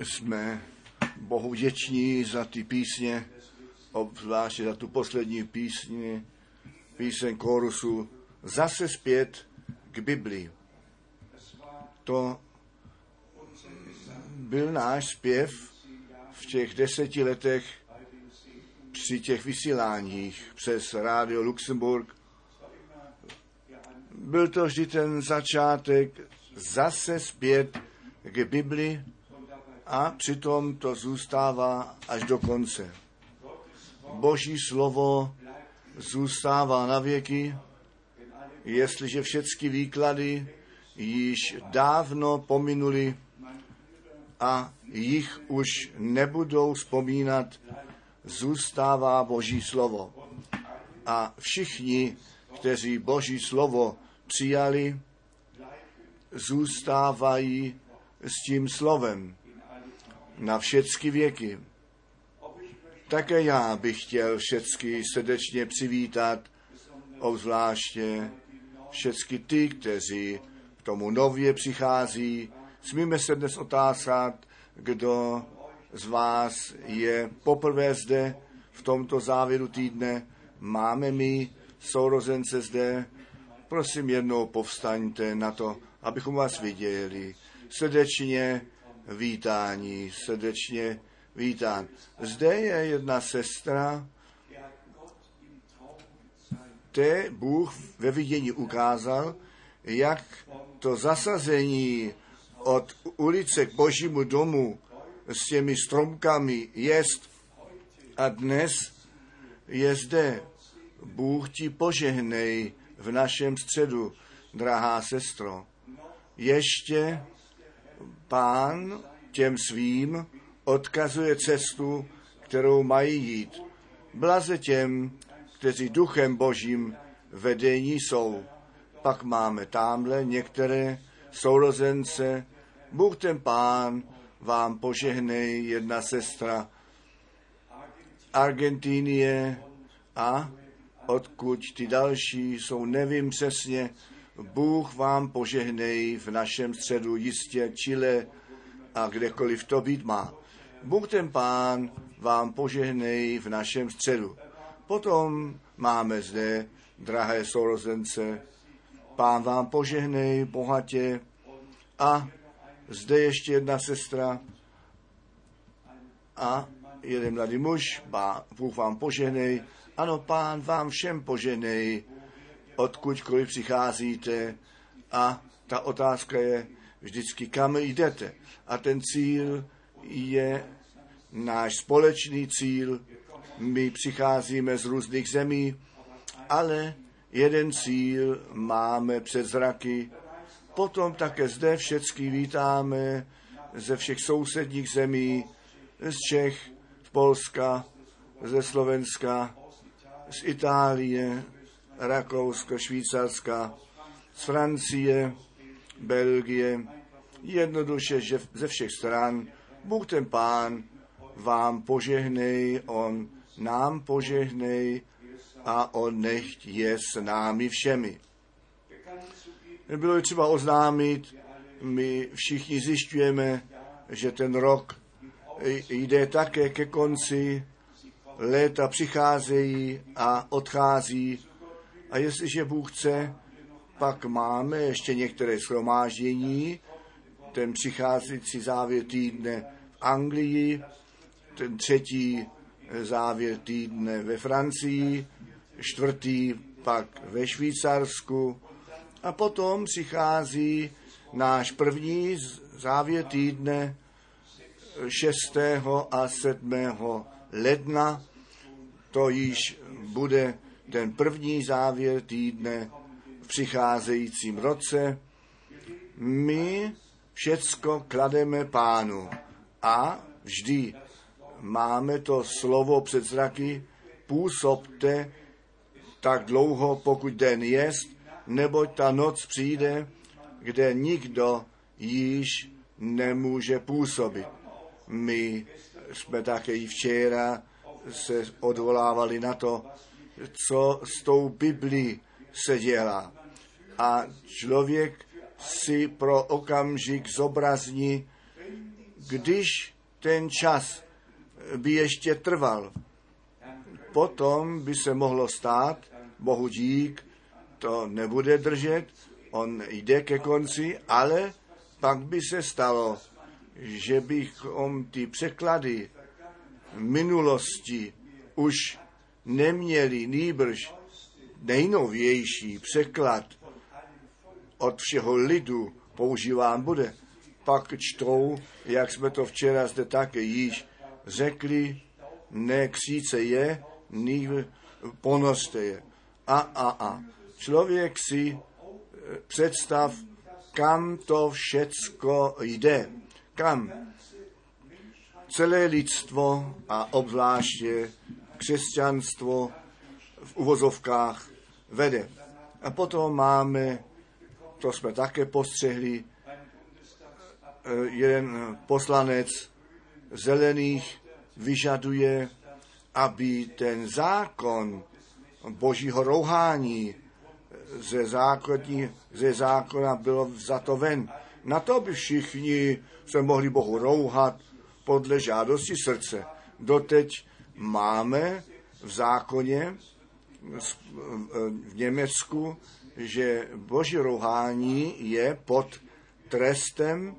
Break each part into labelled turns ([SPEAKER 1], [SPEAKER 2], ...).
[SPEAKER 1] jsme Bohu vděční za ty písně, obzvláště za tu poslední písně, píseň korusu, zase zpět k Biblii. To byl náš zpěv v těch deseti letech při těch vysíláních přes Radio Luxemburg. Byl to vždy ten začátek zase zpět k Bibli a přitom to zůstává až do konce. Boží slovo zůstává na věky, jestliže všechny výklady již dávno pominuli a jich už nebudou vzpomínat, zůstává Boží slovo. A všichni, kteří Boží slovo přijali, zůstávají s tím slovem na všechny věky. Také já bych chtěl všechny srdečně přivítat, obzvláště všechny ty, kteří k tomu nově přichází. Smíme se dnes otázat, kdo z vás je poprvé zde v tomto závěru týdne. Máme my sourozence zde. Prosím jednou povstaňte na to, abychom vás viděli. Srdečně vítání, srdečně vítán. Zde je jedna sestra, té Bůh ve vidění ukázal, jak to zasazení od ulice k božímu domu s těmi stromkami jest a dnes je zde. Bůh ti požehnej v našem středu, drahá sestro. Ještě pán těm svým odkazuje cestu, kterou mají jít. Blaze těm, kteří duchem božím vedení jsou. Pak máme tamhle některé sourozence. Bůh ten pán vám požehnej, jedna sestra Argentínie a odkud ty další jsou, nevím přesně. Bůh vám požehnej v našem středu jistě Chile a kdekoliv to být má. Bůh ten pán vám požehnej v našem středu. Potom máme zde, drahé sourozence, pán vám požehnej bohatě a zde ještě jedna sestra a jeden mladý muž, Bůh vám požehnej, ano, pán vám všem požehnej, odkudkoliv přicházíte a ta otázka je vždycky, kam jdete. A ten cíl je náš společný cíl. My přicházíme z různých zemí, ale jeden cíl máme před zraky. Potom také zde všechny vítáme ze všech sousedních zemí, z Čech, z Polska, ze Slovenska, z Itálie, Rakouska, Švýcarska, z Francie, Belgie, jednoduše že ze všech stran. Bůh ten pán vám požehnej, on nám požehnej a on nechť je s námi všemi. Bylo je třeba oznámit, my všichni zjišťujeme, že ten rok jde také ke konci, léta přicházejí a odchází a jestliže Bůh chce, pak máme ještě některé shromáždění, ten přicházející závěr týdne v Anglii, ten třetí závěr týdne ve Francii, čtvrtý pak ve Švýcarsku a potom přichází náš první závěr týdne 6. a 7. ledna. To již bude ten první závěr týdne v přicházejícím roce. My všecko klademe pánu a vždy máme to slovo před zraky, působte tak dlouho, pokud den jest, neboť ta noc přijde, kde nikdo již nemůže působit. My jsme také i včera se odvolávali na to, co s tou Biblí se dělá. A člověk si pro okamžik zobrazní když ten čas by ještě trval, potom by se mohlo stát, bohu dík, to nebude držet, on jde ke konci, ale pak by se stalo, že bychom ty překlady minulosti už neměli nýbrž nejnovější překlad od všeho lidu používán bude. Pak čtou, jak jsme to včera zde také již řekli, ne ksíce je, ní ponoste je. A, a, a. Člověk si eh, představ, kam to všecko jde. Kam celé lidstvo a obzvláště křesťanstvo v uvozovkách vede. A potom máme, to jsme také postřehli, eh, jeden poslanec zelených vyžaduje, aby ten zákon božího rouhání ze, zákonní, ze zákona bylo vzato ven. Na to by všichni se mohli Bohu rouhat podle žádosti srdce. Doteď máme v zákoně v Německu, že boží rouhání je pod trestem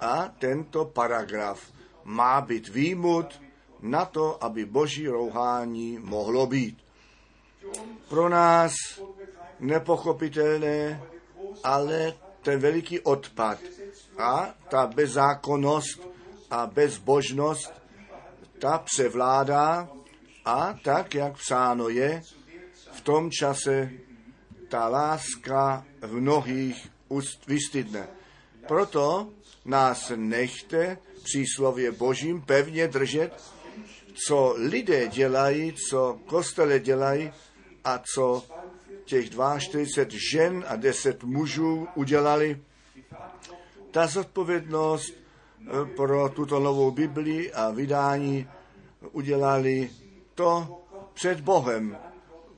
[SPEAKER 1] a tento paragraf má být výmut na to, aby boží rouhání mohlo být. Pro nás nepochopitelné, ale ten veliký odpad a ta bezzákonnost a bezbožnost, ta převládá a tak, jak psáno je, v tom čase ta láska v mnohých vystydne. Proto nás nechte příslově božím pevně držet, co lidé dělají, co kostele dělají a co těch 42 žen a 10 mužů udělali. Ta zodpovědnost eh, pro tuto novou Biblii a vydání udělali to před Bohem.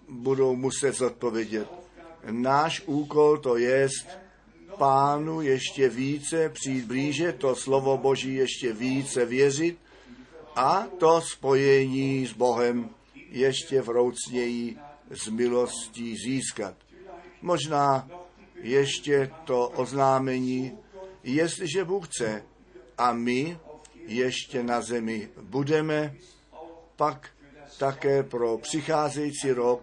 [SPEAKER 1] Budou muset zodpovědět. Náš úkol to je pánu ještě více přijít blíže, to slovo Boží ještě více věřit a to spojení s Bohem ještě vroucněji z milostí získat. Možná ještě to oznámení, jestliže Bůh chce a my ještě na zemi budeme, pak také pro přicházející rok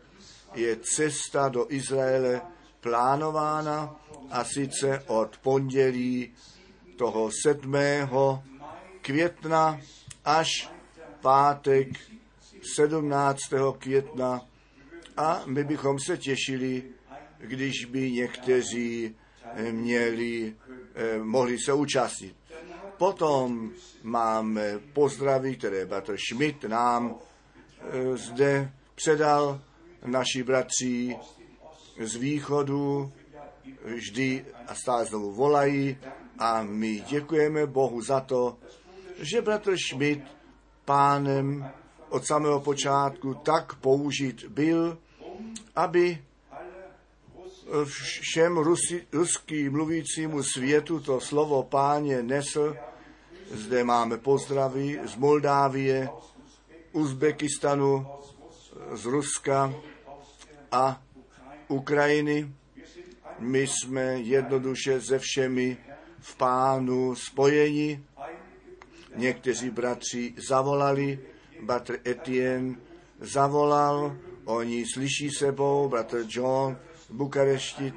[SPEAKER 1] je cesta do Izraele plánována a sice od pondělí toho 7. května až pátek 17. května a my bychom se těšili, když by někteří měli, eh, mohli se účastnit. Potom máme pozdravy, které Bratr Schmidt nám eh, zde předal naši bratři z východu, vždy a stále znovu volají a my děkujeme Bohu za to, že bratr Schmidt pánem od samého počátku tak použit byl, aby všem rusi, ruský mluvícímu světu to slovo páně nesl. Zde máme pozdravy z Moldávie, Uzbekistanu, z Ruska a Ukrajiny. My jsme jednoduše se všemi v pánu spojeni. Někteří bratři zavolali, bratr Etienne zavolal, oni slyší sebou, bratr John v Bukarešti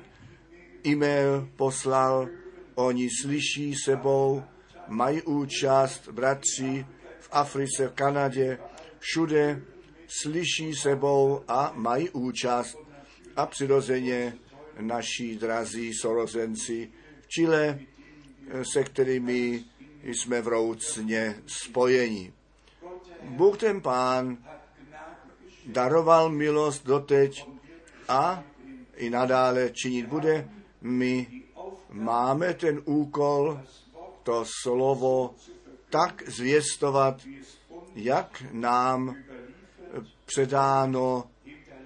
[SPEAKER 1] e-mail poslal, oni slyší sebou, mají účast bratři v Africe, v Kanadě, všude slyší sebou a mají účast a přirozeně naší drazí sorozenci v Chile, se kterými jsme vroucně spojeni. Bůh ten pán daroval milost doteď a i nadále činit bude. My máme ten úkol, to slovo tak zvěstovat, jak nám předáno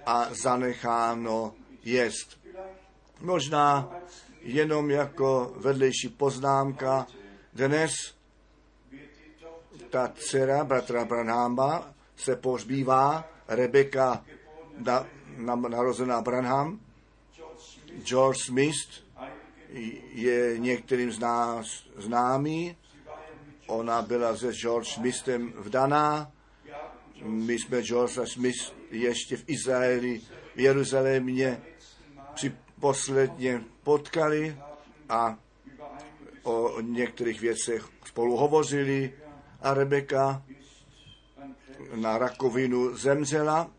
[SPEAKER 1] a zanecháno jest. Možná jenom jako vedlejší poznámka, dnes ta dcera bratra Branhama se pohřbívá, Rebecca na, na, narozená Branham, George Smith je některým z nás známý, ona byla se George Smithem vdaná, my jsme George Smith ještě v Izraeli, v Jeruzalémě při posledně potkali a o některých věcech spolu hovořili. A Rebeka na rakovinu zemřela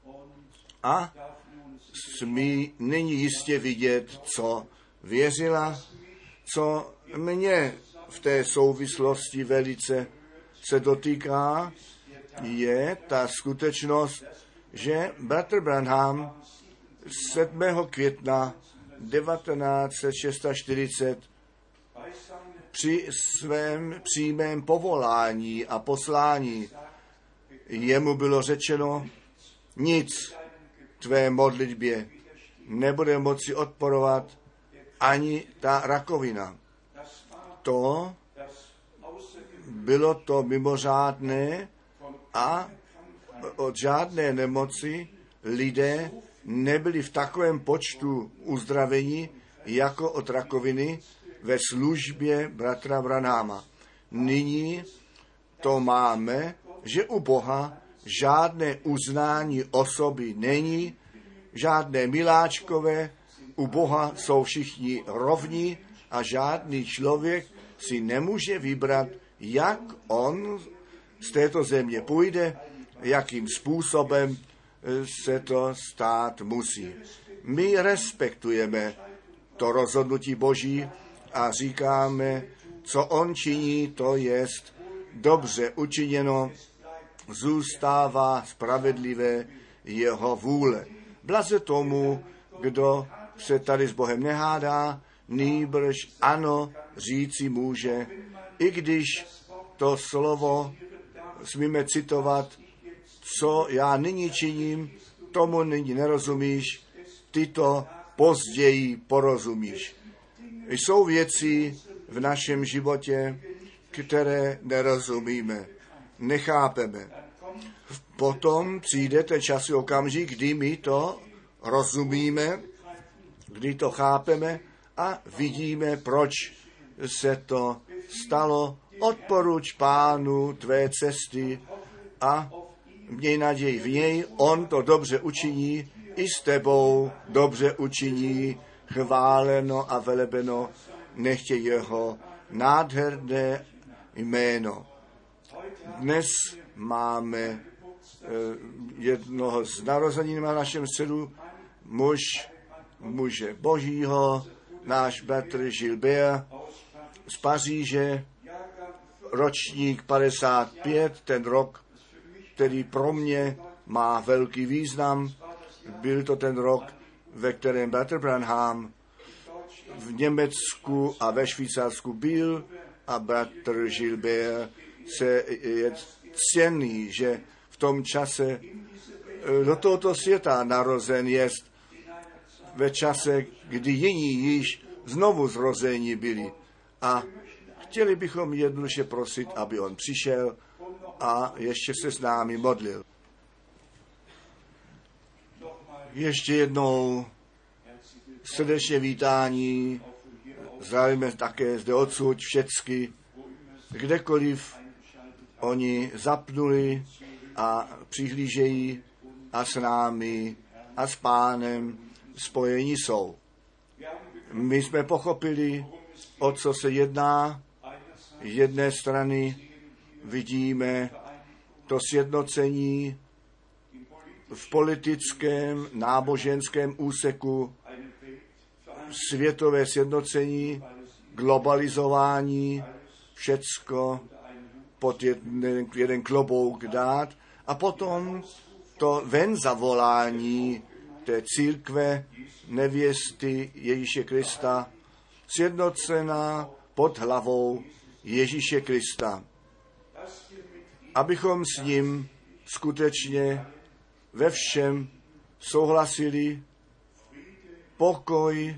[SPEAKER 1] a smí nyní jistě vidět, co věřila, co mě v té souvislosti velice se dotýká, je ta skutečnost, že bratr Branham 7. května 1946 při svém přímém povolání a poslání jemu bylo řečeno, nic tvé modlitbě nebude moci odporovat ani ta rakovina. To bylo to mimořádné a od žádné nemoci lidé nebyli v takovém počtu uzdravení jako od rakoviny ve službě bratra Branáma. Nyní to máme, že u Boha žádné uznání osoby není, žádné miláčkové, u Boha jsou všichni rovní a žádný člověk si nemůže vybrat, jak on z této země půjde, jakým způsobem se to stát musí. My respektujeme to rozhodnutí Boží a říkáme, co on činí, to jest dobře učiněno, zůstává spravedlivé jeho vůle. Blaze tomu, kdo se tady s Bohem nehádá, nýbrž ano říci může, i když to slovo smíme citovat, co já nyní činím, tomu nyní nerozumíš, ty to později porozumíš. Jsou věci v našem životě, které nerozumíme, nechápeme. Potom přijde ten časový okamžik, kdy my to rozumíme, kdy to chápeme a vidíme, proč se to stalo. Odporuč pánu tvé cesty a měj naději v něj, on to dobře učiní, i s tebou dobře učiní, chváleno a velebeno, nechtě jeho nádherné jméno. Dnes máme eh, jednoho z narozenin na našem středu, muž, muže božího, náš bratr Gilbert z Paříže, ročník 55, ten rok, který pro mě má velký význam. Byl to ten rok, ve kterém bratr Branham v Německu a ve Švýcarsku byl a bratr Gilbert se je cený, že v tom čase e, do tohoto světa narozen jest ve čase, kdy jiní již znovu zrození byli. A chtěli bychom jednoduše prosit, aby on přišel a ještě se s námi modlil. Ještě jednou srdečně vítání, zdravíme také zde odsud všecky, kdekoliv oni zapnuli a přihlížejí a s námi a s pánem spojení jsou. My jsme pochopili, o co se jedná. Jedné strany vidíme to sjednocení v politickém, náboženském úseku, světové sjednocení, globalizování, všecko pod jeden, jeden klobouk dát a potom to ven zavolání té církve nevěsty Ježíše Krista, sjednocená pod hlavou Ježíše Krista. Abychom s ním skutečně ve všem souhlasili, pokoj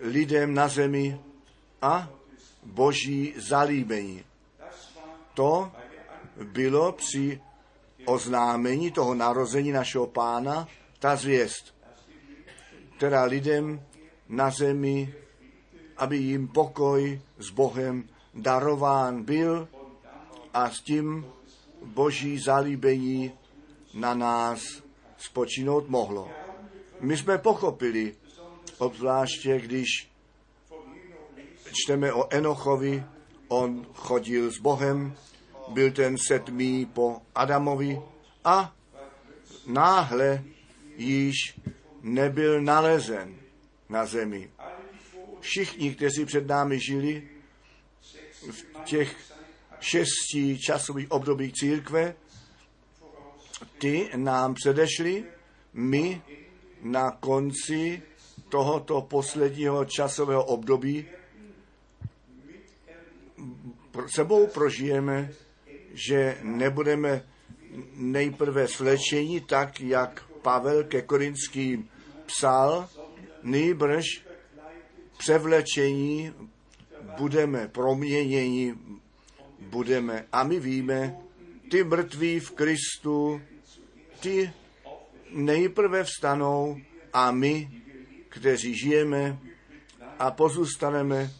[SPEAKER 1] lidem na zemi a boží zalíbení. To bylo při oznámení toho narození našeho pána ta zvěst, která lidem na zemi, aby jim pokoj s Bohem darován byl a s tím boží zalíbení na nás spočinout mohlo. My jsme pochopili, obzvláště když čteme o Enochovi, on chodil s Bohem, byl ten sedmý po Adamovi a náhle již nebyl nalezen na zemi. Všichni, kteří před námi žili v těch šesti časových obdobích církve, ty nám předešli, my na konci tohoto posledního časového období sebou prožijeme, že nebudeme nejprve slečení tak, jak Pavel ke Korinským psal, nejbrž převlečení budeme proměněni, budeme. A my víme, ty mrtví v Kristu, ty nejprve vstanou a my, kteří žijeme a pozůstaneme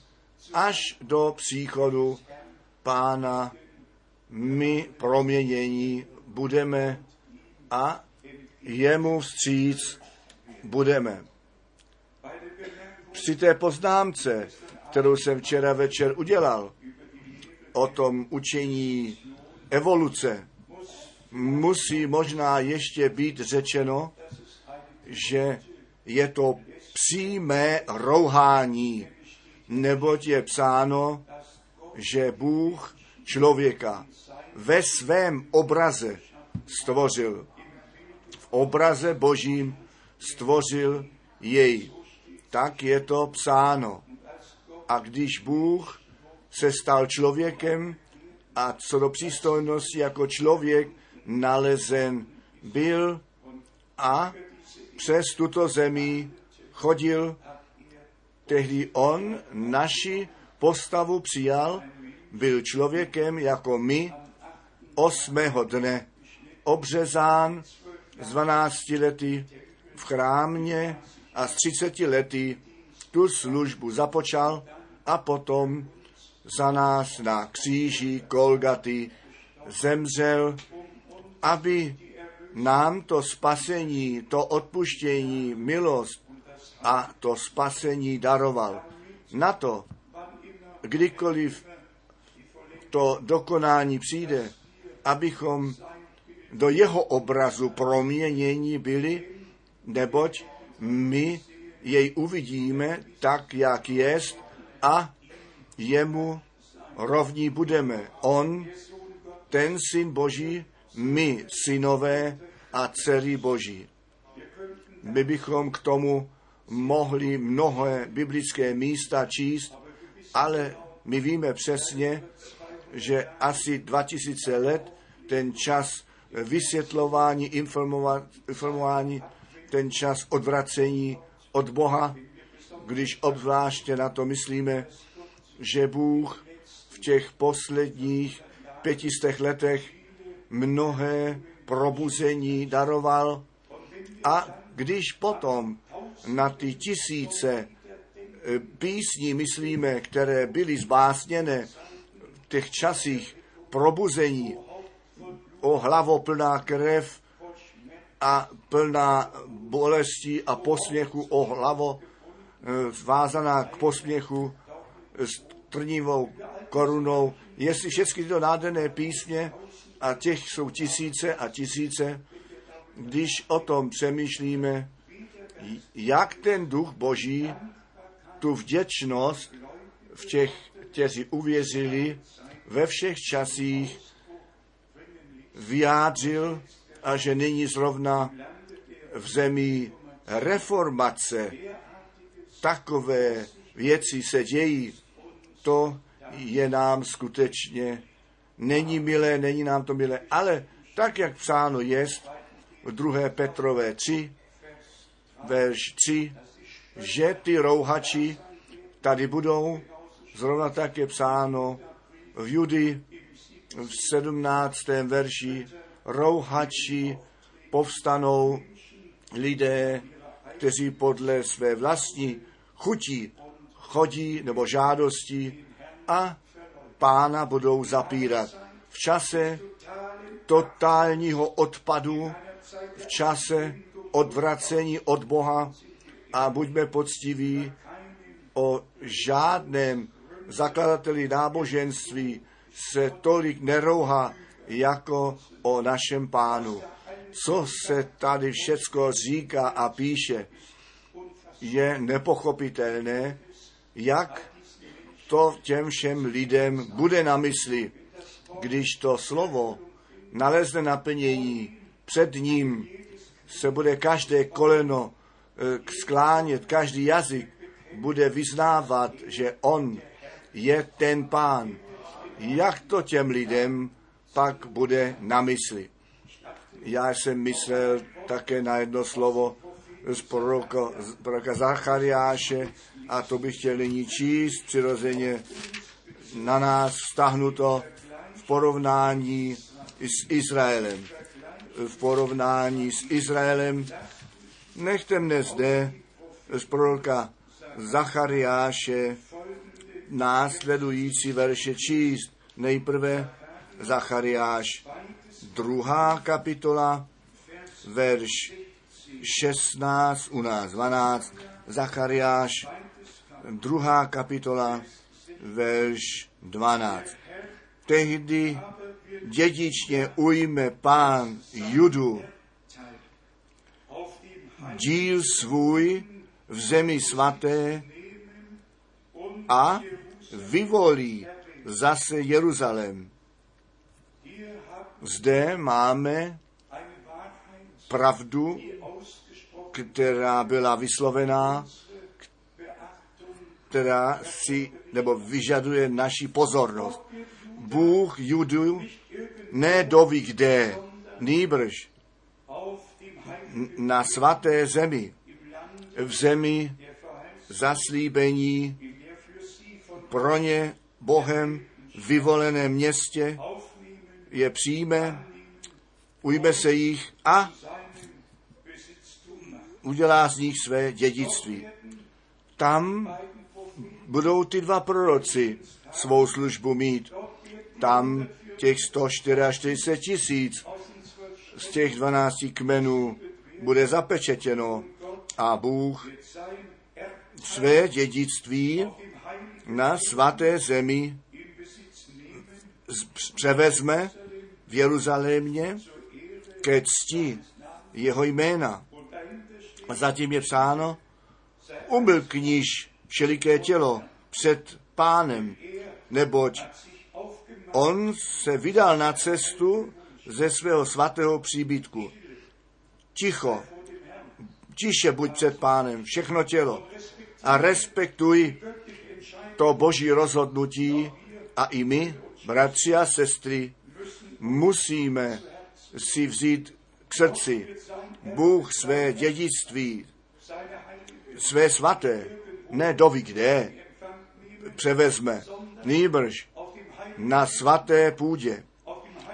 [SPEAKER 1] až do příchodu Pána, my proměnění budeme a jemu vstříc budeme. Při té poznámce, kterou jsem včera večer udělal, o tom učení evoluce, musí možná ještě být řečeno, že je to přímé rouhání, neboť je psáno, že Bůh člověka ve svém obraze stvořil. Obraze božím stvořil jej. Tak je to psáno. A když Bůh se stal člověkem a co do přístojnosti jako člověk nalezen byl a přes tuto zemi chodil, tehdy on naši postavu přijal, byl člověkem jako my, osmého dne, obřezán z 12 lety v chrámě a z 30 lety tu službu započal a potom za nás na kříži Kolgaty zemřel, aby nám to spasení, to odpuštění, milost a to spasení daroval. Na to, kdykoliv to dokonání přijde, abychom do jeho obrazu proměnění byli, neboť my jej uvidíme tak, jak jest a jemu rovní budeme. On, ten syn Boží, my, synové a dcery Boží. My bychom k tomu mohli mnohé biblické místa číst, ale my víme přesně, že asi 2000 let ten čas vysvětlování, informování, ten čas odvracení od Boha, když obzvláště na to myslíme, že Bůh v těch posledních pětistech letech mnohé probuzení daroval. A když potom na ty tisíce e, písní myslíme, které byly zbásněné v těch časích probuzení o hlavo plná krev a plná bolesti a posměchu o hlavo e, zvázaná k posměchu s trnivou korunou. Jestli všechny tyto nádherné písně, a těch jsou tisíce a tisíce, když o tom přemýšlíme, jak ten duch boží tu vděčnost v těch, kteří uvěřili ve všech časích vyjádřil a že nyní zrovna v zemi reformace takové věci se dějí, to je nám skutečně, není milé, není nám to milé, ale tak, jak psáno jest v 2. Petrové 3, verš 3, že ty rouhači tady budou, zrovna tak je psáno v Judy v 17. verši rouhači povstanou lidé, kteří podle své vlastní chutí chodí nebo žádosti a pána budou zapírat. V čase totálního odpadu, v čase odvracení od Boha a buďme poctiví o žádném zakladateli náboženství se tolik nerouha jako o našem pánu. Co se tady všecko říká a píše, je nepochopitelné, jak to těm všem lidem bude na mysli, když to slovo nalezne naplnění před ním, se bude každé koleno eh, sklánět, každý jazyk bude vyznávat, že on je ten pán. Jak to těm lidem pak bude na mysli? Já jsem myslel také na jedno slovo z proroka, z proroka Zachariáše a to bych chtěl nyní číst přirozeně na nás vztahnuto v porovnání s Izraelem. V porovnání s Izraelem nechte mne zde z proroka Zachariáše následující verše číst. Nejprve Zachariáš, druhá kapitola, verš 16, u nás 12, Zachariáš, druhá kapitola, verš 12. Tehdy dědičně ujme pán Judu díl svůj v zemi svaté a vyvolí zase Jeruzalém. Zde máme pravdu, která byla vyslovená, která si nebo vyžaduje naši pozornost. Bůh Judu ne doví kde, nýbrž na svaté zemi, v zemi zaslíbení pro ně Bohem vyvolené městě je přijme, ujme se jich a udělá z nich své dědictví. Tam budou ty dva proroci svou službu mít. Tam těch 144 tisíc z těch 12 kmenů bude zapečetěno a Bůh své dědictví na svaté zemi převezme v Jeruzalémě ke cti jeho jména. A zatím je psáno, umyl kníž všeliké tělo před pánem, neboť on se vydal na cestu ze svého svatého příbytku. Ticho, tiše buď před pánem, všechno tělo a respektuj to boží rozhodnutí a i my, bratři a sestry, musíme si vzít k srdci. Bůh své dědictví, své svaté, ne doví kde, převezme, nýbrž na svaté půdě,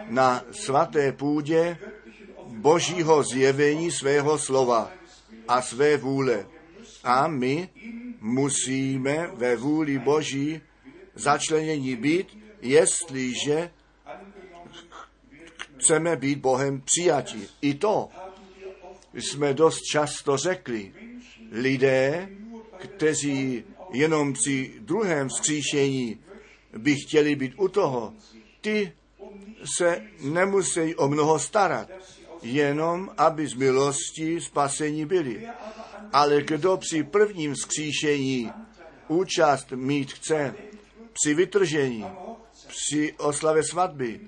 [SPEAKER 1] na svaté půdě božího zjevení svého slova a své vůle. A my musíme ve vůli Boží začlenění být, jestliže chceme být Bohem přijatí. I to jsme dost často řekli. Lidé, kteří jenom při druhém vzkříšení by chtěli být u toho, ty se nemusí o mnoho starat, jenom aby z milosti spasení byli. Ale kdo při prvním vzkříšení účast mít chce, při vytržení, při oslavě svatby,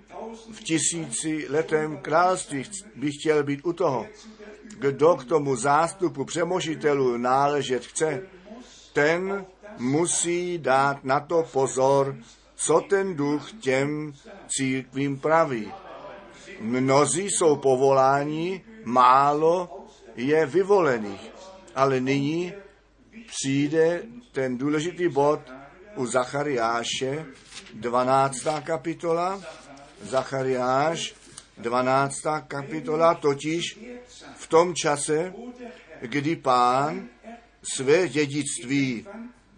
[SPEAKER 1] v tisíci letem království by chtěl být u toho. Kdo k tomu zástupu přemožitelů náležet chce, ten musí dát na to pozor, co ten duch těm církvím praví. Mnozí jsou povoláni, málo je vyvolených. Ale nyní přijde ten důležitý bod u Zachariáše, 12. kapitola, Zachariáš, 12. kapitola, totiž v tom čase, kdy pán své dědictví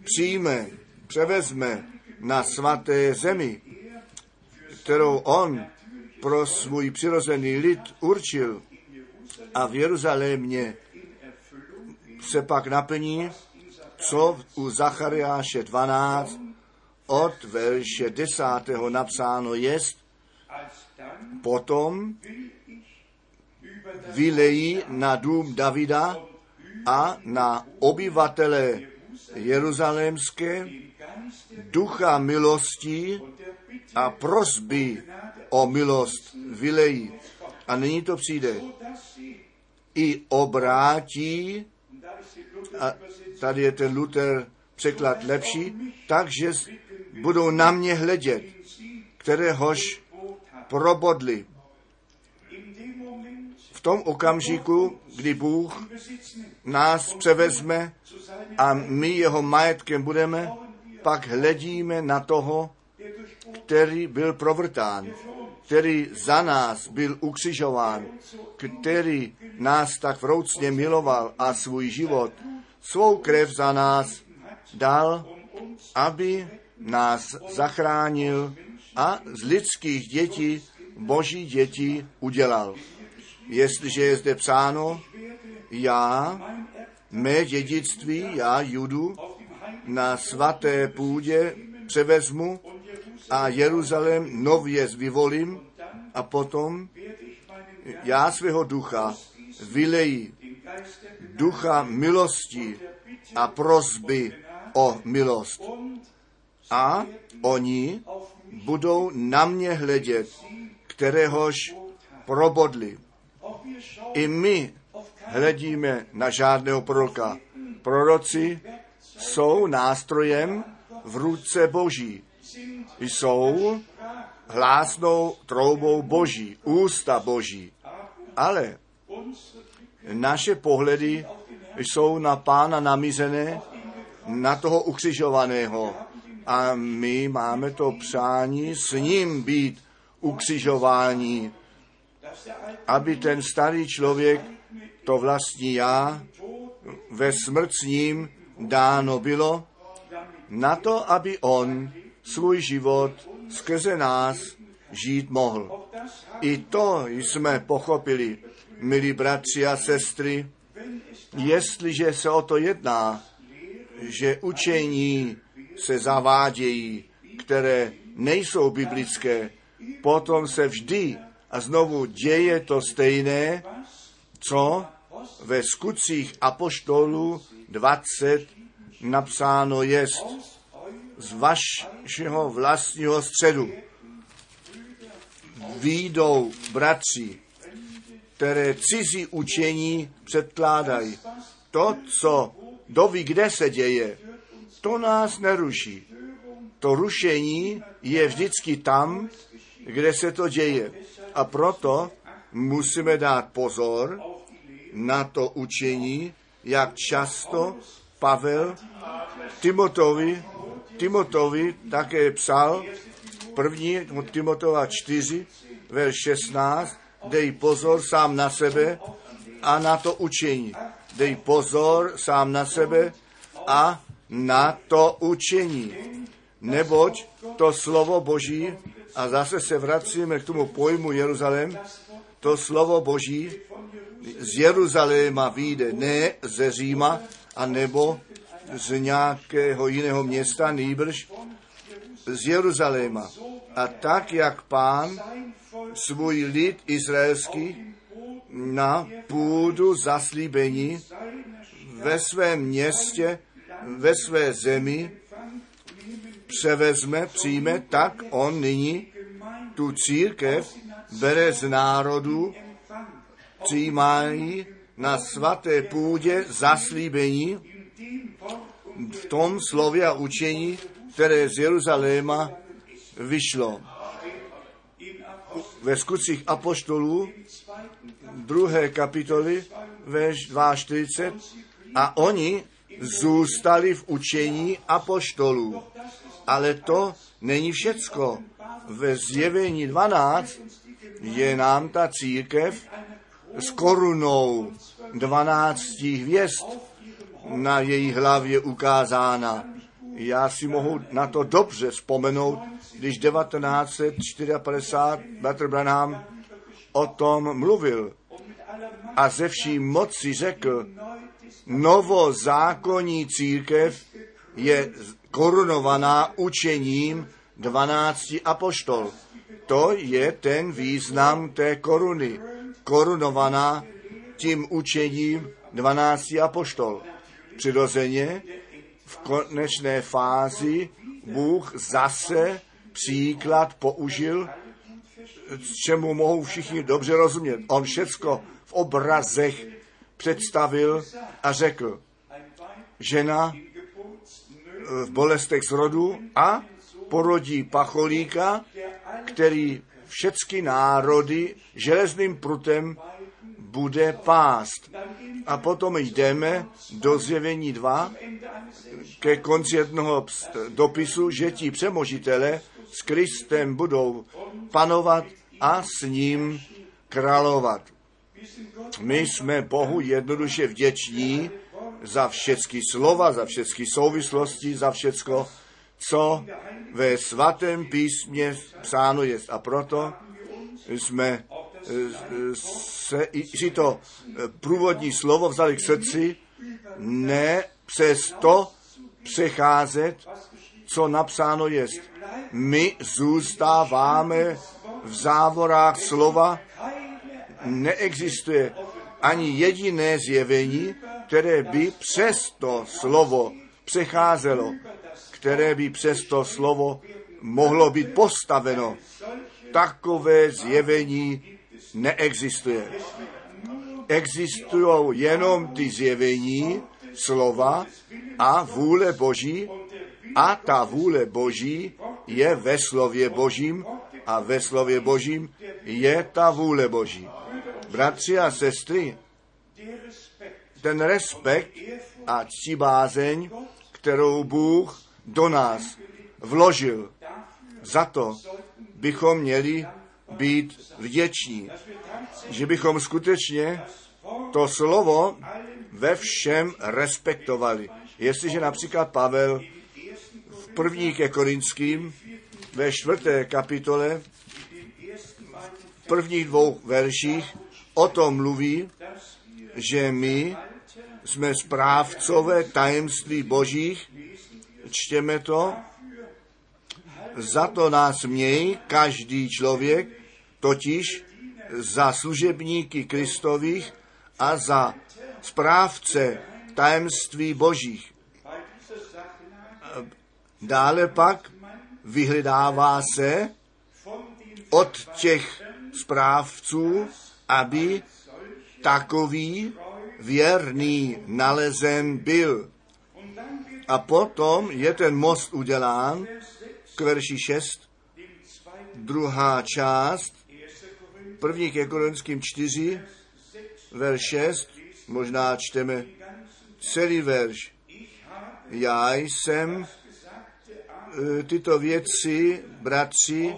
[SPEAKER 1] přijme, převezme na svaté zemi, kterou on pro svůj přirozený lid určil a v Jeruzalémě se pak naplní, co u Zachariáše 12 od verše 10. napsáno jest, potom vylejí na dům Davida a na obyvatele Jeruzalémské ducha milosti a prosby o milost vylejí. A nyní to přijde. I obrátí, a tady je ten Luther překlad lepší, takže budou na mě hledět, kteréhož probodli. V tom okamžiku, kdy Bůh nás převezme a my jeho majetkem budeme, pak hledíme na toho, který byl provrtán, který za nás byl ukřižován, který nás tak vroucně miloval a svůj život, svou krev za nás dal, aby nás zachránil a z lidských dětí boží děti udělal. Jestliže je zde psáno, já, mé dědictví, já, Judu, na svaté půdě převezmu a Jeruzalém nově vyvolím a potom já svého ducha vylejí ducha milosti a prosby o milost. A oni budou na mě hledět, kteréhož probodli. I my hledíme na žádného proroka. Proroci jsou nástrojem v ruce Boží. Jsou hlásnou troubou Boží, ústa Boží. Ale naše pohledy jsou na pána namízené, na toho ukřižovaného. A my máme to přání s ním být ukřižování, aby ten starý člověk, to vlastní já, ve smrt s ním dáno bylo, na to, aby on svůj život skrze nás žít mohl. I to jsme pochopili, milí bratři a sestry, jestliže se o to jedná, že učení se zavádějí, které nejsou biblické, potom se vždy a znovu děje to stejné, co ve skutcích apoštolů 20 napsáno jest z vašeho vlastního středu. Výjdou bratři, které cizí učení předkládají. To, co doví, kde se děje, to nás neruší. To rušení je vždycky tam, kde se to děje. A proto musíme dát pozor na to učení, jak často Pavel Timotovi, Timotovi také psal, první Timotova 4, verš 16, dej pozor sám na sebe a na to učení. Dej pozor sám na sebe a na to učení. Neboť to slovo Boží, a zase se vracíme k tomu pojmu Jeruzalém, to slovo Boží z Jeruzaléma vyjde, ne ze Říma, a nebo z nějakého jiného města, nýbrž z Jeruzaléma. A tak, jak pán svůj lid izraelský na půdu zaslíbení ve svém městě, ve své zemi převezme, přijme, tak on nyní tu církev bere z národu, přijímají na svaté půdě zaslíbení v tom slově a učení, které z Jeruzaléma vyšlo. Ve skutcích apoštolů, druhé kapitoly, ve 42, a oni zůstali v učení apoštolů. Ale to není všecko. ve zjevení 12 je nám ta církev s korunou 12 hvězd na její hlavě ukázána. Já si mohu na to dobře vzpomenout, když 1954 Bratr Branham o tom mluvil a ze vší moci řekl, novozákonní církev je korunovaná učením 12 apoštol. To je ten význam té koruny. Korunovaná tím učením 12 apoštol. Přirozeně v konečné fázi Bůh zase příklad použil, čemu mohou všichni dobře rozumět. On všecko v obrazech představil a řekl, žena v bolestech z rodu a porodí pacholíka, který všechny národy železným prutem bude pást. A potom jdeme do zjevení 2 ke konci jednoho dopisu, že ti přemožitele s Kristem budou panovat a s ním královat. My jsme Bohu jednoduše vděční za všechny slova, za všechny souvislosti, za všecko, co ve svatém písmě psáno je. A proto jsme se, si to průvodní slovo vzali k srdci, ne přes to přecházet, co napsáno je. My zůstáváme v závorách slova, neexistuje ani jediné zjevení, které by přes to slovo přecházelo, které by přes to slovo mohlo být postaveno. Takové zjevení neexistuje. Existují jenom ty zjevení, slova a vůle Boží a ta vůle Boží je ve slově Božím a ve slově Božím je ta vůle Boží. Bratři a sestry, ten respekt a ctibázeň, kterou Bůh do nás vložil, za to bychom měli být vděční, že bychom skutečně to slovo ve všem respektovali. Jestliže například Pavel první ke Korinským ve čtvrté kapitole prvních dvou verších o tom mluví, že my jsme správcové tajemství božích, čtěme to, za to nás měj každý člověk, totiž za služebníky Kristových a za správce tajemství božích. Dále pak vyhledává se od těch správců, aby takový věrný nalezen byl. A potom je ten most udělán k verši 6, druhá část, první ke Korinským 4, verš 6, možná čteme celý verš. Já jsem tyto věci, bratři,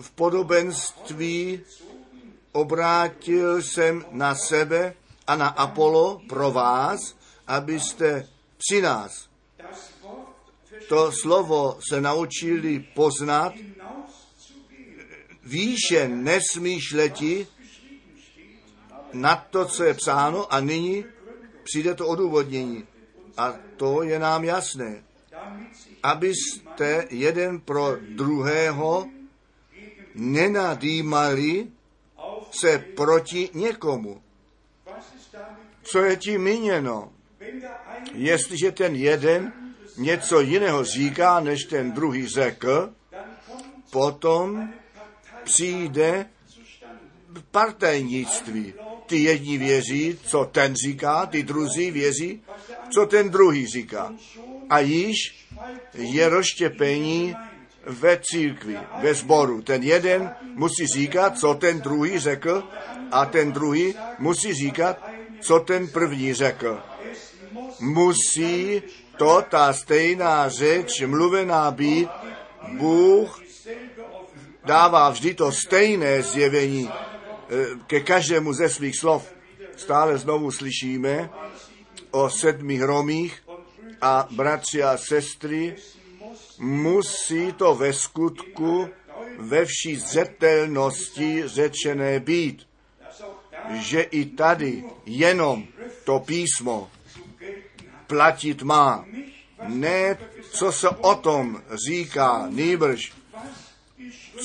[SPEAKER 1] v podobenství obrátil jsem na sebe a na Apollo pro vás, abyste při nás to slovo se naučili poznat, výše nesmíš leti na to, co je psáno a nyní přijde to odůvodnění. A to je nám jasné. Abyste jeden pro druhého nenadýmali se proti někomu. Co je tím míněno? Jestliže ten jeden něco jiného říká, než ten druhý řekl, potom přijde partajnictví. Ty jedni věří, co ten říká, ty druzí věří, co ten druhý říká. A již je rozštěpení ve církvi, ve sboru. Ten jeden musí říkat, co ten druhý řekl, a ten druhý musí říkat, co ten první řekl. Musí to ta stejná řeč mluvená být, Bůh dává vždy to stejné zjevení eh, ke každému ze svých slov. Stále znovu slyšíme o sedmi hromích a bratři a sestry, musí to ve skutku ve vší zřetelnosti řečené být, že i tady jenom to písmo platit má. Ne, co se o tom říká, nýbrž,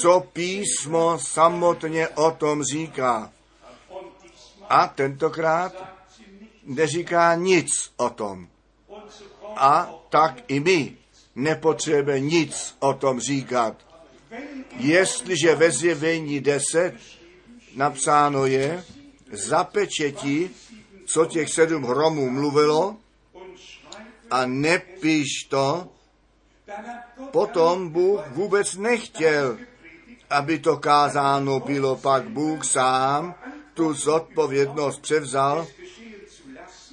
[SPEAKER 1] co písmo samotně o tom říká. A tentokrát neříká nic o tom. A tak i my nepotřebujeme nic o tom říkat. Jestliže ve zjevení 10 napsáno je, zapečetí, co těch sedm hromů mluvilo, a nepíš to, potom Bůh vůbec nechtěl, aby to kázáno bylo, pak Bůh sám tu zodpovědnost převzal,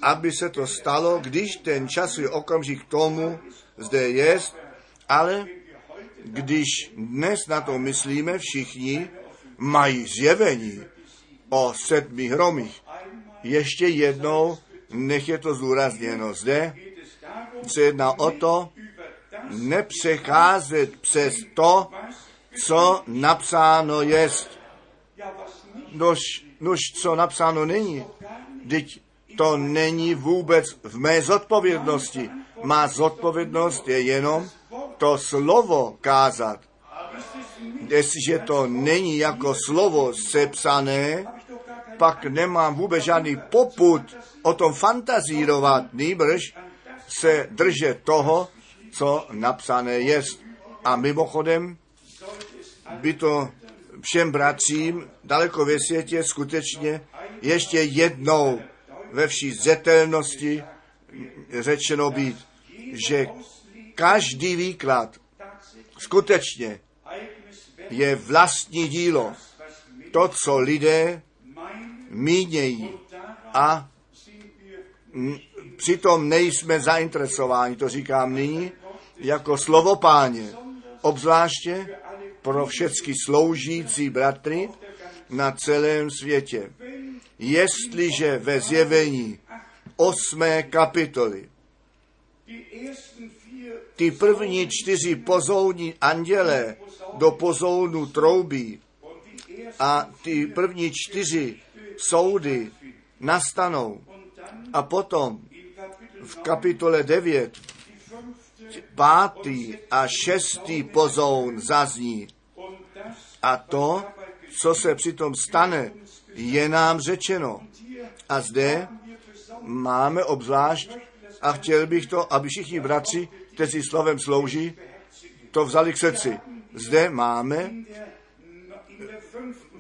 [SPEAKER 1] aby se to stalo, když ten časový okamžik tomu zde je, ale když dnes na to myslíme, všichni mají zjevení o sedmi hromích. Ještě jednou, nech je to zúrazněno zde, se jedná o to, nepřecházet přes to, co napsáno jest. Nož, nož co napsáno není. Teď to není vůbec v mé zodpovědnosti. Má zodpovědnost je jenom to slovo kázat. Jestliže to není jako slovo sepsané, pak nemám vůbec žádný poput o tom fantazírovat, nýbrž se držet toho, co napsané jest. A mimochodem by to všem bratřím daleko ve světě skutečně ještě jednou ve vší zetelnosti řečeno být, že každý výklad skutečně je vlastní dílo. To, co lidé mínějí a přitom nejsme zainteresováni, to říkám nyní, jako slovo páně, obzvláště pro všechny sloužící bratry na celém světě. Jestliže ve zjevení osmé kapitoly ty první čtyři pozouní anděle do pozounu troubí a ty první čtyři soudy nastanou a potom v kapitole 9 pátý a šestý pozoun zazní. A to, co se přitom stane, je nám řečeno. A zde máme obzvlášť, a chtěl bych to, aby všichni bratři, kteří slovem slouží, to vzali k srdci. Zde máme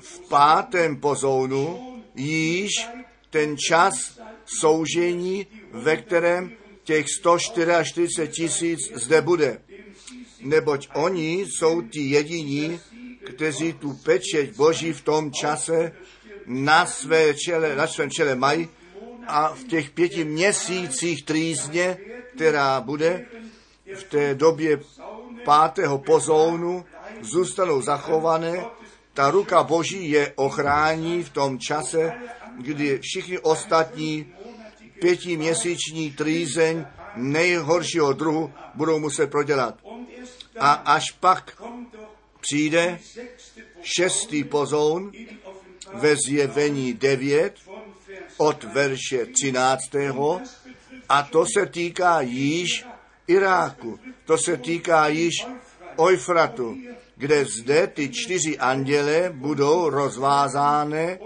[SPEAKER 1] v pátém pozounu již ten čas soužení, ve kterém těch 144 tisíc zde bude. Neboť oni jsou ti jediní, kteří tu pečeť Boží v tom čase na, své čele, na svém čele mají a v těch pěti měsících trýzně, která bude v té době pátého pozounu, zůstanou zachované. Ta ruka Boží je ochrání v tom čase, kdy všichni ostatní pětiměsíční trýzeň nejhoršího druhu budou muset prodělat. A až pak přijde šestý pozoun ve zjevení 9 od verše 13. A to se týká již Iráku, to se týká již Eufratu, kde zde ty čtyři anděle budou rozvázány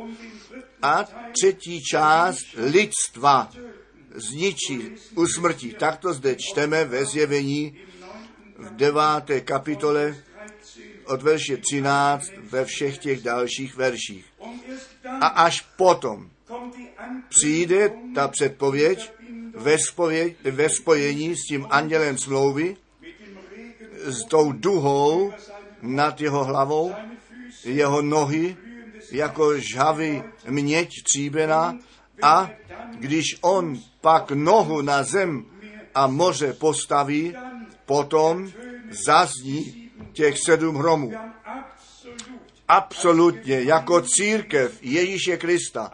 [SPEAKER 1] a třetí část lidstva zničí, usmrtí. Tak to zde čteme ve zjevení v deváté kapitole od verše 13 ve všech těch dalších verších. A až potom přijde ta předpověď ve, spověď, ve spojení s tím andělem smlouvy, s tou duhou nad jeho hlavou, jeho nohy jako žhavy měď tříbená a když on pak nohu na zem a moře postaví, potom zazní těch sedm hromů. absolutně jako církev Ježíše Krista,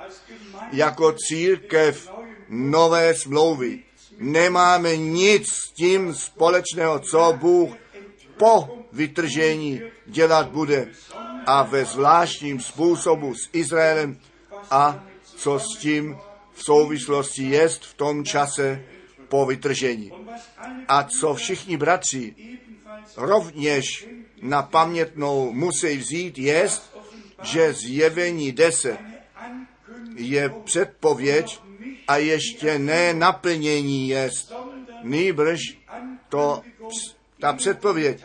[SPEAKER 1] jako církev nové smlouvy. Nemáme nic s tím společného, co Bůh po vytržení dělat bude a ve zvláštním způsobu s Izraelem a co s tím v souvislosti jest v tom čase po vytržení. A co všichni bratři rovněž na pamětnou musí vzít, jest, že zjevení 10 je předpověď a ještě ne naplnění jest. Nýbrž to, ta předpověď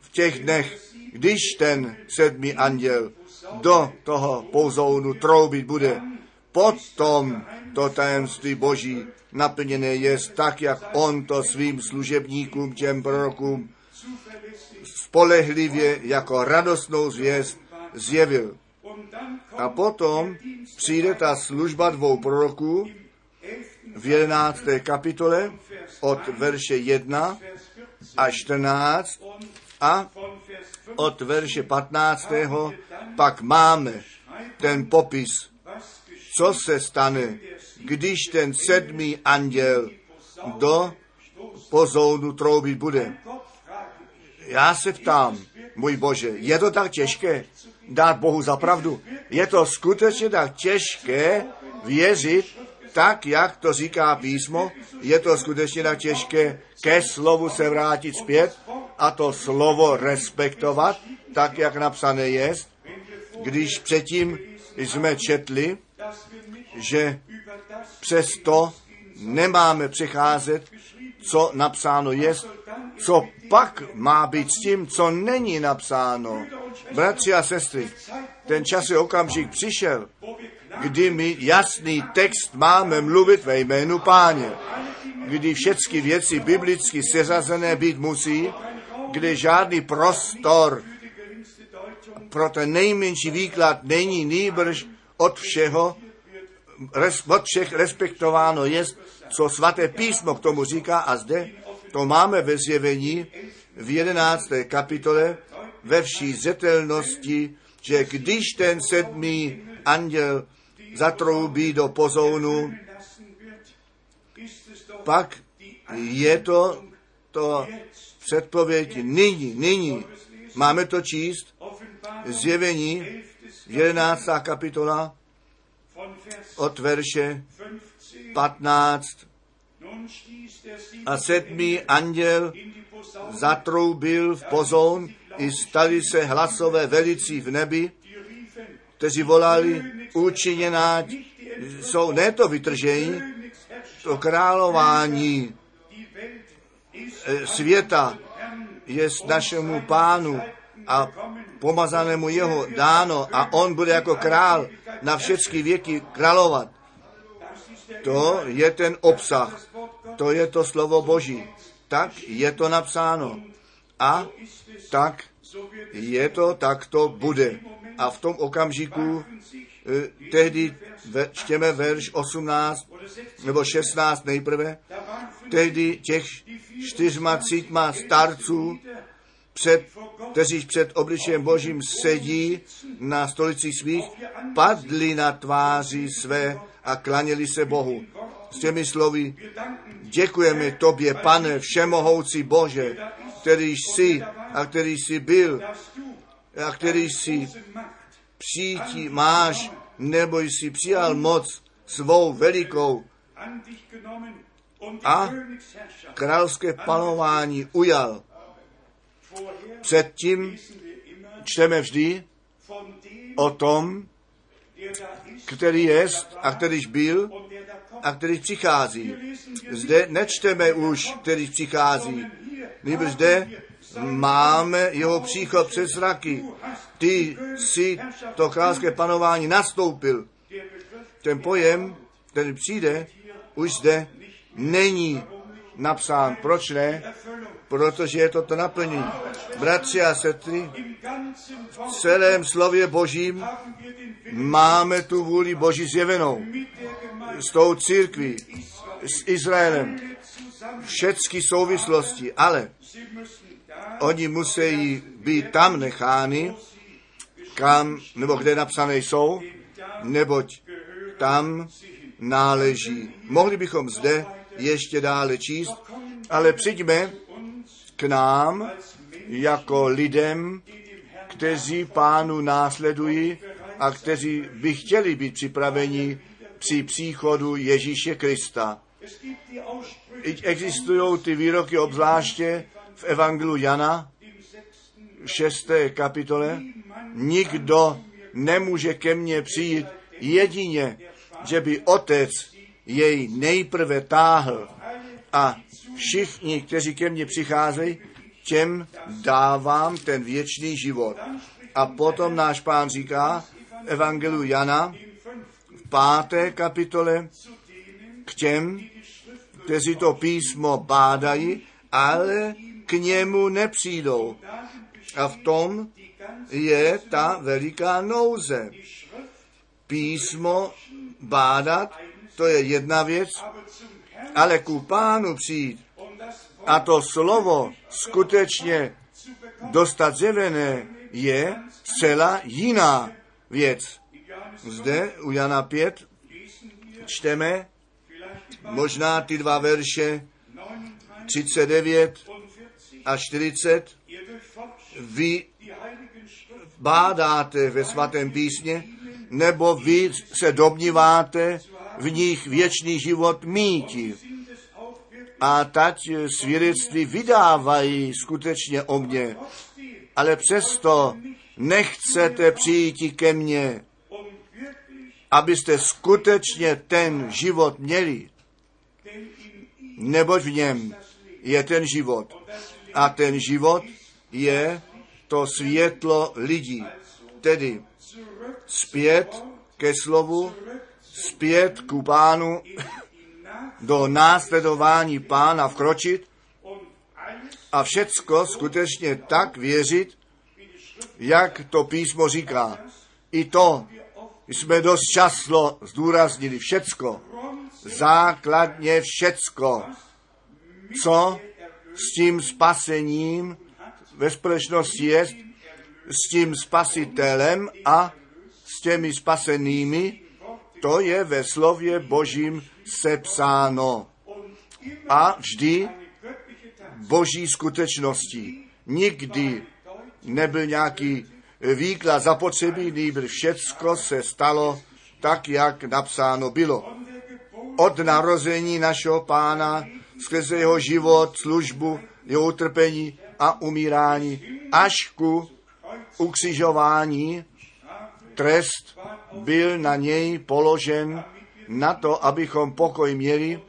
[SPEAKER 1] v těch dnech, když ten sedmý anděl do toho pouzounu troubit bude, potom to tajemství Boží naplněné je tak, jak on to svým služebníkům, těm prorokům, spolehlivě jako radostnou zvěst zjevil. A potom přijde ta služba dvou proroků v 11. kapitole od verše 1 až 14 a od verše 15. pak máme ten popis, co se stane, když ten sedmý anděl do pozoudu troubit bude. Já se ptám, můj Bože, je to tak těžké dát Bohu za pravdu? Je to skutečně tak těžké věřit tak, jak to říká písmo? Je to skutečně tak těžké ke slovu se vrátit zpět a to slovo respektovat, tak, jak napsané je? Když předtím jsme četli, že přesto nemáme přecházet, co napsáno je, co pak má být s tím, co není napsáno. Bratři a sestry, ten čas je okamžik přišel, kdy my jasný text máme mluvit ve jménu páně, kdy všechny věci biblicky seřazené být musí, kdy žádný prostor pro ten nejmenší výklad není nýbrž od všeho, od všech respektováno je, co svaté písmo k tomu říká a zde to máme ve zjevení v 11. kapitole ve vší zetelnosti, že když ten sedmý anděl zatroubí do pozounu, pak je to, to předpověď nyní, nyní. Máme to číst, zjevení, 11. kapitola, od verše 15. A sedmý anděl zatroubil v pozoun i stali se hlasové velicí v nebi, kteří volali učiněná jsou ne to vytržení, to králování e, světa je našemu pánu a pomazanému jeho dáno a on bude jako král na všechny věky královat. To je ten obsah, to je to slovo Boží. Tak je to napsáno. A tak je to, tak to bude. A v tom okamžiku eh, tehdy ve, čtěme verš 18 nebo 16 nejprve, tehdy těch čtyřma cítma starců, před, kteří před obličejem Božím sedí na stolici svých, padli na tváři své a klaněli se Bohu. S těmi slovy, děkujeme tobě, pane, všemohoucí Bože, který jsi a který jsi byl a který jsi přítí máš, nebo jsi přijal moc svou velikou a královské panování ujal. Předtím čteme vždy o tom, který je a kterýž byl a který přichází. Zde nečteme už, který přichází. Nýbrž zde máme jeho příchod přes zraky. Ty si to královské panování nastoupil. Ten pojem, který přijde, už zde není napsán. Proč ne? Protože je to to naplnění. Bratři a sestry, v celém slově Božím máme tu vůli Boží zjevenou. S tou církví, s Izraelem, všechny souvislosti, ale oni musí být tam nechány, kam, nebo kde napsané jsou, neboť tam náleží. Mohli bychom zde ještě dále číst, ale přijďme k nám jako lidem, kteří pánu následují a kteří by chtěli být připraveni při příchodu Ježíše Krista. Existují ty výroky obzvláště v Evangelu Jana, 6. kapitole. Nikdo nemůže ke mně přijít jedině, že by otec jej nejprve táhl a všichni, kteří ke mně přicházejí, těm dávám ten věčný život. A potom náš pán říká v Evangelu Jana v páté kapitole k těm, kteří to písmo bádají, ale k němu nepřijdou. A v tom je ta veliká nouze. Písmo bádat, to je jedna věc, ale ku pánu přijít a to slovo skutečně dostat zjevené je celá jiná věc. Zde u Jana 5 čteme možná ty dva verše 39 a 40. Vy bádáte ve svatém písně, nebo vy se domníváte v nich věčný život míti. A tať svědectví vydávají skutečně o mně, ale přesto nechcete přijít ke mně, abyste skutečně ten život měli, neboť v něm je ten život. A ten život je to světlo lidí. Tedy zpět ke slovu, zpět ku pánu, do následování pána vkročit a všecko skutečně tak věřit, jak to písmo říká. I to jsme dost často zdůraznili všecko, základně všecko, co s tím spasením ve společnosti je, s tím spasitelem a s těmi spasenými, to je ve slově Božím sepsáno. A vždy boží skutečnosti. Nikdy nebyl nějaký výklad zapotřebí, nýbrž všecko se stalo tak, jak napsáno bylo. Od narození našeho pána, skrze jeho život, službu, jeho utrpení a umírání, až ku ukřižování, trest byl na něj položen na to, abychom pokoj měli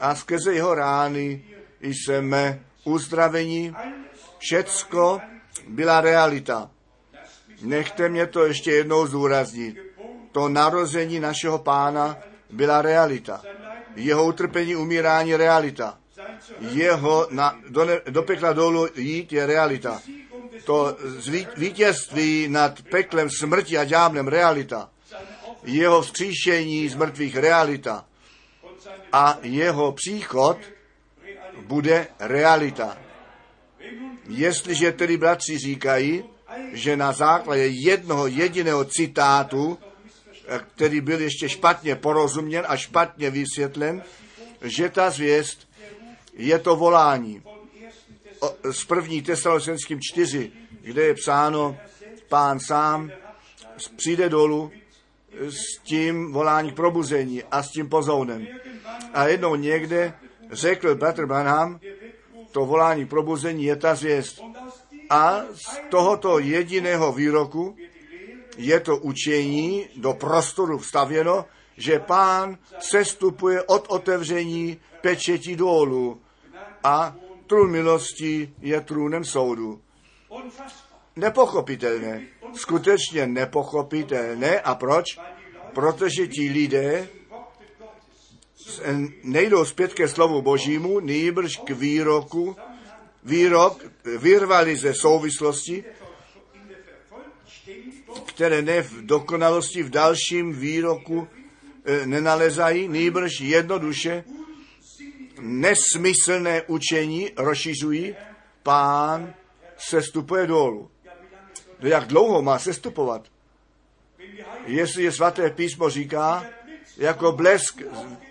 [SPEAKER 1] a skrze jeho rány jsme uzdraveni. Všecko byla realita. Nechte mě to ještě jednou zdůraznit. To narození našeho pána byla realita. Jeho utrpení, umírání realita. Jeho na, do, ne, do pekla dolů jít je realita. To vítězství nad peklem smrti a ďáblem realita. Jeho vzkříšení z mrtvých realita. A jeho příchod bude realita. Jestliže tedy bratři říkají, že na základě jednoho jediného citátu, který byl ještě špatně porozuměn a špatně vysvětlen, že ta zvěst je to volání. Z první Tesalonickým čtyři, kde je psáno, pán sám přijde dolů s tím volání k probuzení a s tím pozounem. A jednou někde řekl Bratr Branham, to volání k probuzení je ta zvěst. A z tohoto jediného výroku je to učení do prostoru vstavěno, že pán sestupuje od otevření pečetí dolů a trůn milosti je trůnem soudu. Nepochopitelné, skutečně nepochopitelné. A proč? Protože ti lidé nejdou zpět ke slovu božímu, nýbrž k výroku, výrok vyrvali ze souvislosti, které ne v dokonalosti v dalším výroku e, nenalezají, nýbrž jednoduše nesmyslné učení rozšiřují, pán se stupuje dolů. No jak dlouho má sestupovat? Jestli je svaté písmo říká, jako blesk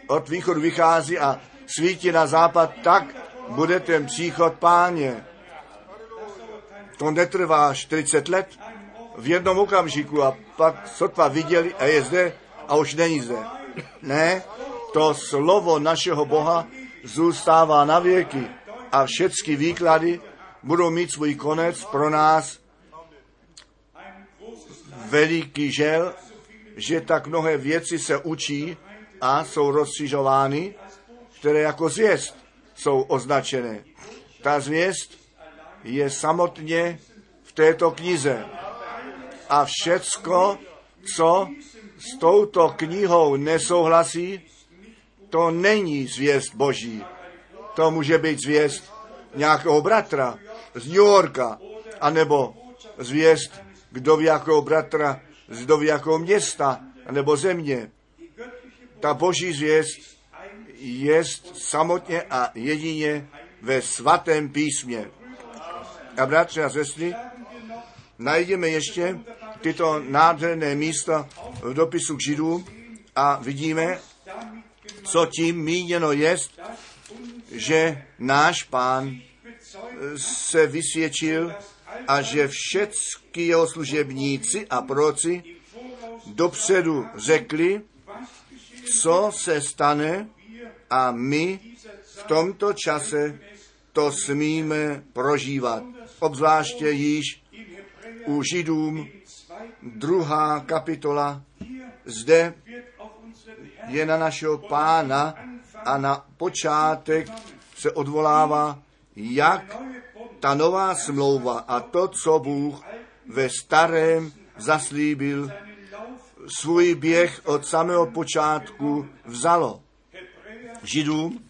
[SPEAKER 1] od východu vychází a svítí na západ, tak bude ten příchod páně. To netrvá 40 let v jednom okamžiku a pak sotva viděli a je zde a už není zde. Ne, to slovo našeho Boha zůstává na věky a všechny výklady budou mít svůj konec pro nás veliký žel, že tak mnohé věci se učí a jsou rozšiřovány, které jako zvěst jsou označené. Ta zvěst je samotně v této knize. A všecko, co s touto knihou nesouhlasí, to není zvěst Boží. To může být zvěst nějakého bratra z New Yorka, anebo zvěst kdo ví jakého bratra, kdo ví jakého města, nebo země. Ta boží zvěst je samotně a jedině ve svatém písmě. A bratři a sestry, najdeme ještě tyto nádherné místa v dopisu k Židům a vidíme, co tím míněno je, že náš pán se vysvědčil a že všechny jeho služebníci a proci dopředu řekli, co se stane a my v tomto čase to smíme prožívat. Obzvláště již u Židům druhá kapitola. Zde je na našeho pána a na počátek se odvolává, jak ta nová smlouva a to, co Bůh ve starém zaslíbil, svůj běh od samého počátku vzalo. Židům,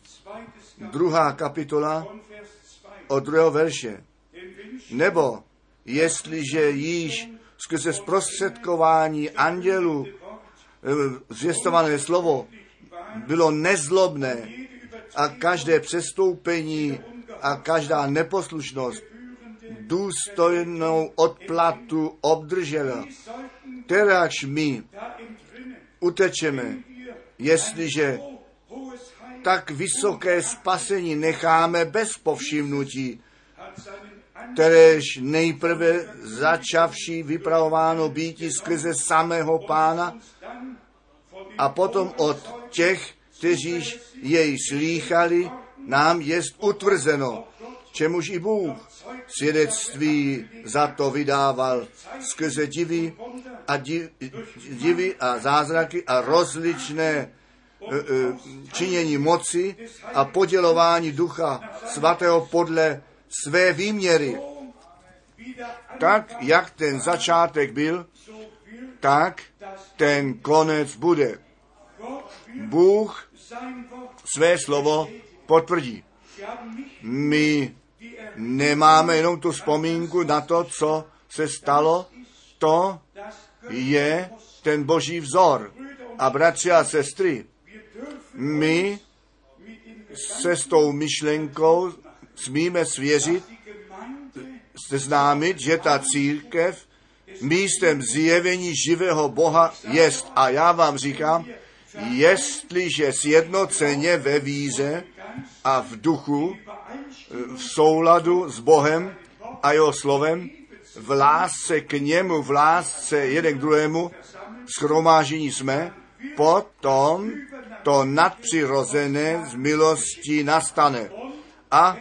[SPEAKER 1] druhá kapitola od druhého verše. Nebo jestliže již skrze zprostředkování andělu eh, zvěstované slovo bylo nezlobné a každé přestoupení a každá neposlušnost důstojnou odplatu obdržela. Teraz my utečeme, jestliže tak vysoké spasení necháme bez povšimnutí, kteréž nejprve začavší vypravováno býti skrze samého pána a potom od těch, kteří jej slýchali, nám je utvrzeno, čemuž i Bůh svědectví za to vydával skrze divy a, divy a zázraky a rozličné e, e, činění moci a podělování ducha svatého podle své výměry. Tak, jak ten začátek byl, tak ten konec bude. Bůh své slovo potvrdí. My nemáme jenom tu vzpomínku na to, co se stalo, to je ten boží vzor. A bratři a sestry, my se s tou myšlenkou smíme svěřit, seznámit, že ta církev místem zjevení živého Boha jest. A já vám říkám, jestliže sjednoceně ve víze a v duchu, v souladu s Bohem a jeho slovem, v lásce k němu, v lásce jeden k druhému, schromážení jsme, potom to nadpřirozené z milostí nastane. A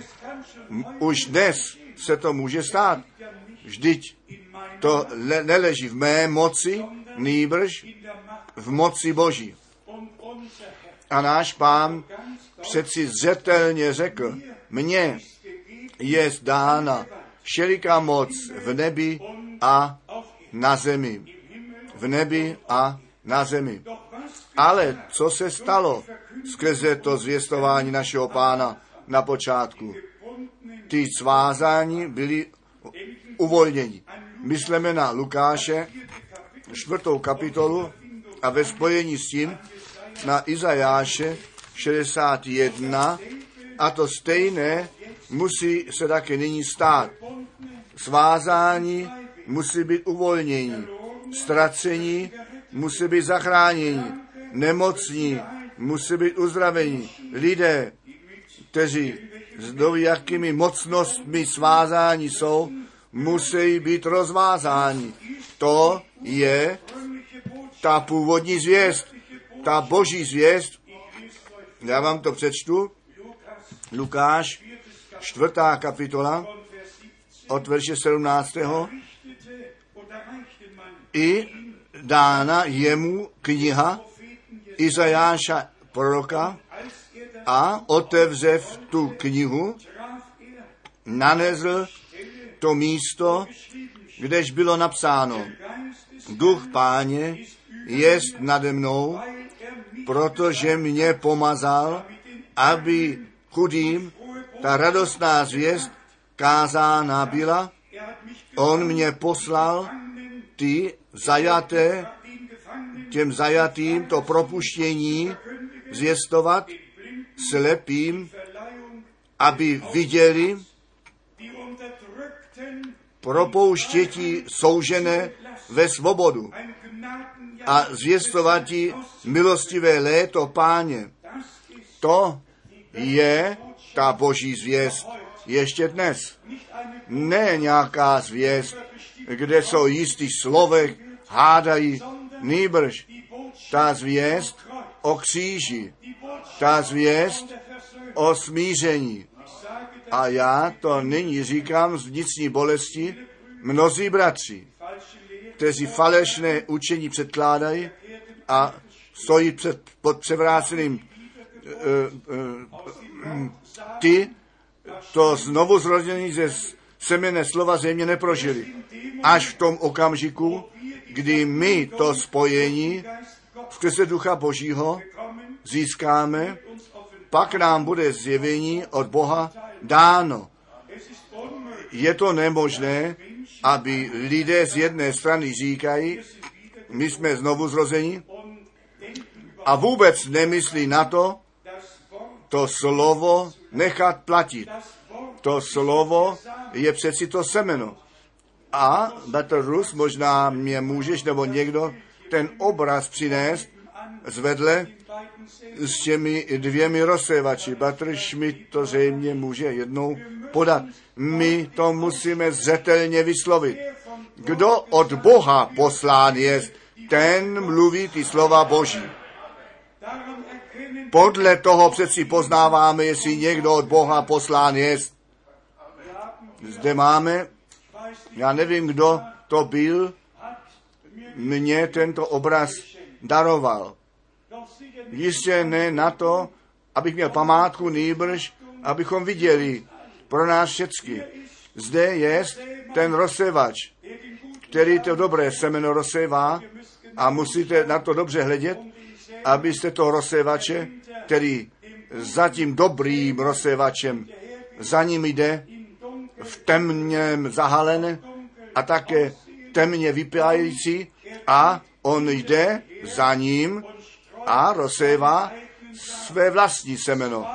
[SPEAKER 1] už dnes se to může stát. Vždyť to le- neleží v mé moci, nýbrž v moci Boží. A náš pán přeci zřetelně řekl, mně je zdána všeliká moc v nebi a na zemi. V nebi a na zemi. Ale co se stalo skrze to zvěstování našeho pána na počátku? Ty svázání byly uvolněni. Myslíme na Lukáše, čtvrtou kapitolu a ve spojení s tím na Izajáše 61 a to stejné musí se také nyní stát. Svázání musí být uvolnění. Ztracení musí být zachránění. Nemocní musí být uzdravení. Lidé, kteří s jakými mocnostmi svázání jsou, musí být rozvázáni. To je ta původní zvěst, ta boží zvěst. Já vám to přečtu. Lukáš, čtvrtá kapitola, od verše 17. I dána jemu kniha Izajáša proroka a otevřev tu knihu, nanezl to místo, kdež bylo napsáno, duch páně jest nade mnou, protože mě pomazal, aby chudým ta radostná zvěst kázána byla. On mě poslal ty zajaté, těm zajatým to propuštění zvěstovat slepým, aby viděli propouštěti soužené ve svobodu a zvěstovati milostivé léto páně. To je ta boží zvěst ještě dnes. Ne nějaká zvěst, kde jsou jistý slovek, hádají, nýbrž ta zvěst o kříži, ta zvěst o smíření. A já to nyní říkám z vnitřní bolesti, mnozí bratři, kteří falešné učení předkládají a stojí před, pod převráceným uh, uh, ty to znovu zrození ze semene slova země neprožili. Až v tom okamžiku, kdy my to spojení skrze Ducha Božího získáme, pak nám bude zjevení od Boha dáno. Je to nemožné, aby lidé z jedné strany říkají, my jsme znovu zrozeni a vůbec nemyslí na to, to slovo nechat platit. To slovo je přeci to semeno. A, Petr Rus, možná mě můžeš nebo někdo ten obraz přinést zvedle s těmi dvěmi rozsévači. Batr Schmidt to zřejmě může jednou podat. My to musíme zřetelně vyslovit. Kdo od Boha poslán je, ten mluví ty slova Boží. Podle toho přeci poznáváme, jestli někdo od Boha poslán je. Zde máme, já nevím, kdo to byl, mě tento obraz daroval. Jistě ne na to, abych měl památku, nýbrž, abychom viděli pro nás všecky. Zde je ten rozsevač, který to dobré semeno rozsevá a musíte na to dobře hledět, abyste to rozsevače, který za tím dobrým rozsevačem za ním jde, v temněm zahalené a také temně vypájící a on jde za ním a rozsévá své vlastní semeno.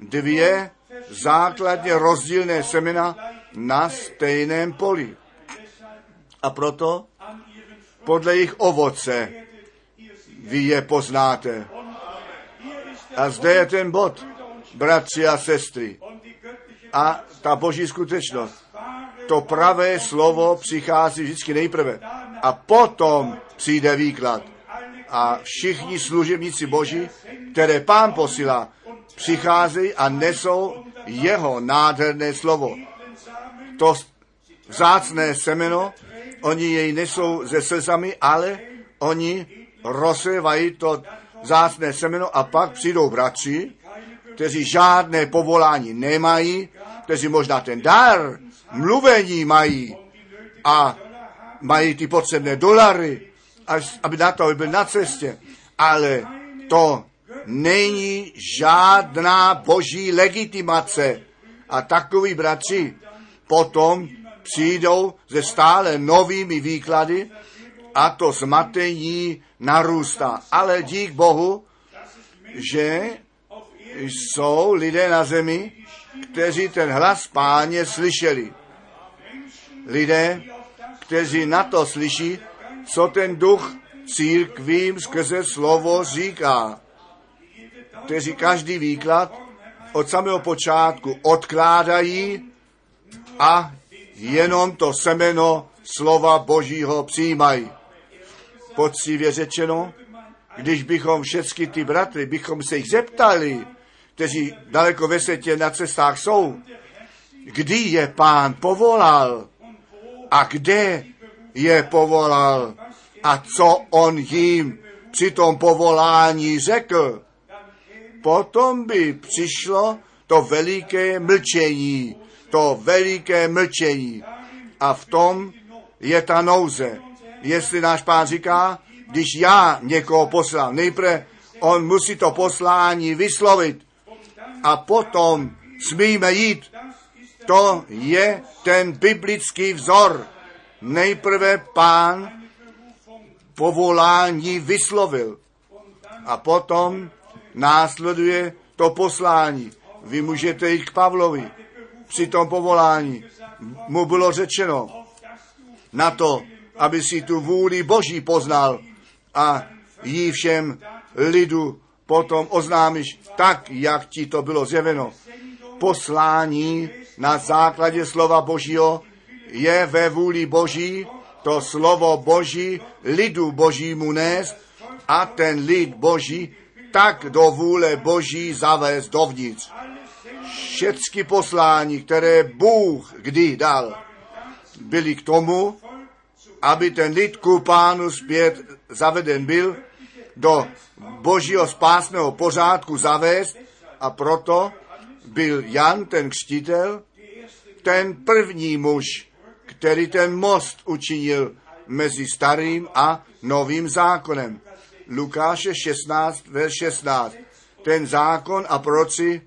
[SPEAKER 1] Dvě základně rozdílné semena na stejném poli. A proto podle jejich ovoce vy je poznáte. A zde je ten bod, bratři a sestry. A ta boží skutečnost. To pravé slovo přichází vždycky nejprve. A potom přijde výklad. A všichni služebníci boží, které pán posílá, přicházejí a nesou jeho nádherné slovo. To vzácné semeno, oni jej nesou ze slzami, ale oni rozsévají to vzácné semeno a pak přijdou bratři, kteří žádné povolání nemají, kteří možná ten dar mluvení mají a mají ty potřebné dolary, až, aby na to aby byl na cestě. Ale to není žádná boží legitimace. A takoví bratři potom přijdou ze stále novými výklady a to zmatení narůstá. Ale dík Bohu, že jsou lidé na zemi, kteří ten hlas páně slyšeli. Lidé, kteří na to slyší, co ten duch církvím skrze slovo říká. Kteří každý výklad od samého počátku odkládají a jenom to semeno slova Božího přijímají. Poctivě řečeno, když bychom všechny ty bratry, bychom se jich zeptali, kteří daleko ve světě na cestách jsou, kdy je pán povolal a kde je povolal a co on jim při tom povolání řekl. Potom by přišlo to veliké mlčení, to veliké mlčení. A v tom je ta nouze. Jestli náš pán říká, když já někoho poslal, nejprve on musí to poslání vyslovit a potom smíme jít. To je ten biblický vzor. Nejprve pán povolání vyslovil a potom následuje to poslání. Vy můžete jít k Pavlovi. Při tom povolání mu bylo řečeno na to, aby si tu vůli Boží poznal a jí všem lidu potom oznámíš tak, jak ti to bylo zjeveno. Poslání na základě slova Božího je ve vůli Boží, to slovo Boží lidu Božímu nést a ten lid Boží tak do vůle Boží zavést dovnitř. Všechny poslání, které Bůh kdy dal, byly k tomu, aby ten lid ku pánu zpět zaveden byl, do božího spásného pořádku zavést a proto byl Jan, ten křtitel, ten první muž, který ten most učinil mezi starým a novým zákonem. Lukáše 16, verš 16. Ten zákon a proci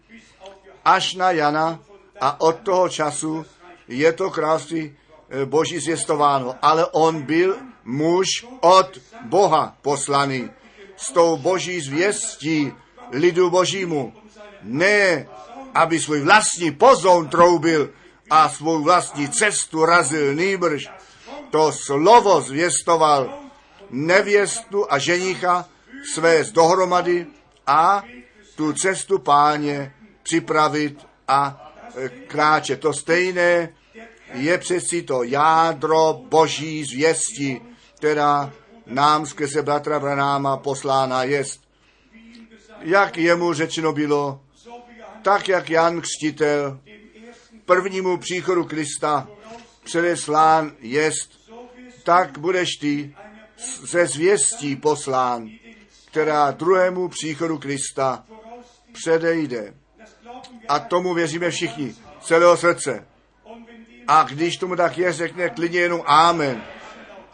[SPEAKER 1] až na Jana a od toho času je to království eh, boží zjistováno. Ale on byl muž od Boha poslaný s tou boží zvěstí lidu božímu. Ne, aby svůj vlastní pozoun troubil a svou vlastní cestu razil nýbrž. To slovo zvěstoval nevěstu a ženicha své dohromady a tu cestu páně připravit a e, kráčet. To stejné je přeci to jádro boží zvěsti, která nám skrze bratra Branáma poslána jest. Jak jemu řečeno bylo, tak jak Jan Křtitel prvnímu příchodu Krista předeslán jest, tak budeš ty ze zvěstí poslán, která druhému příchodu Krista předejde. A tomu věříme všichni, celého srdce. A když tomu tak je, řekne klidně jenom Amen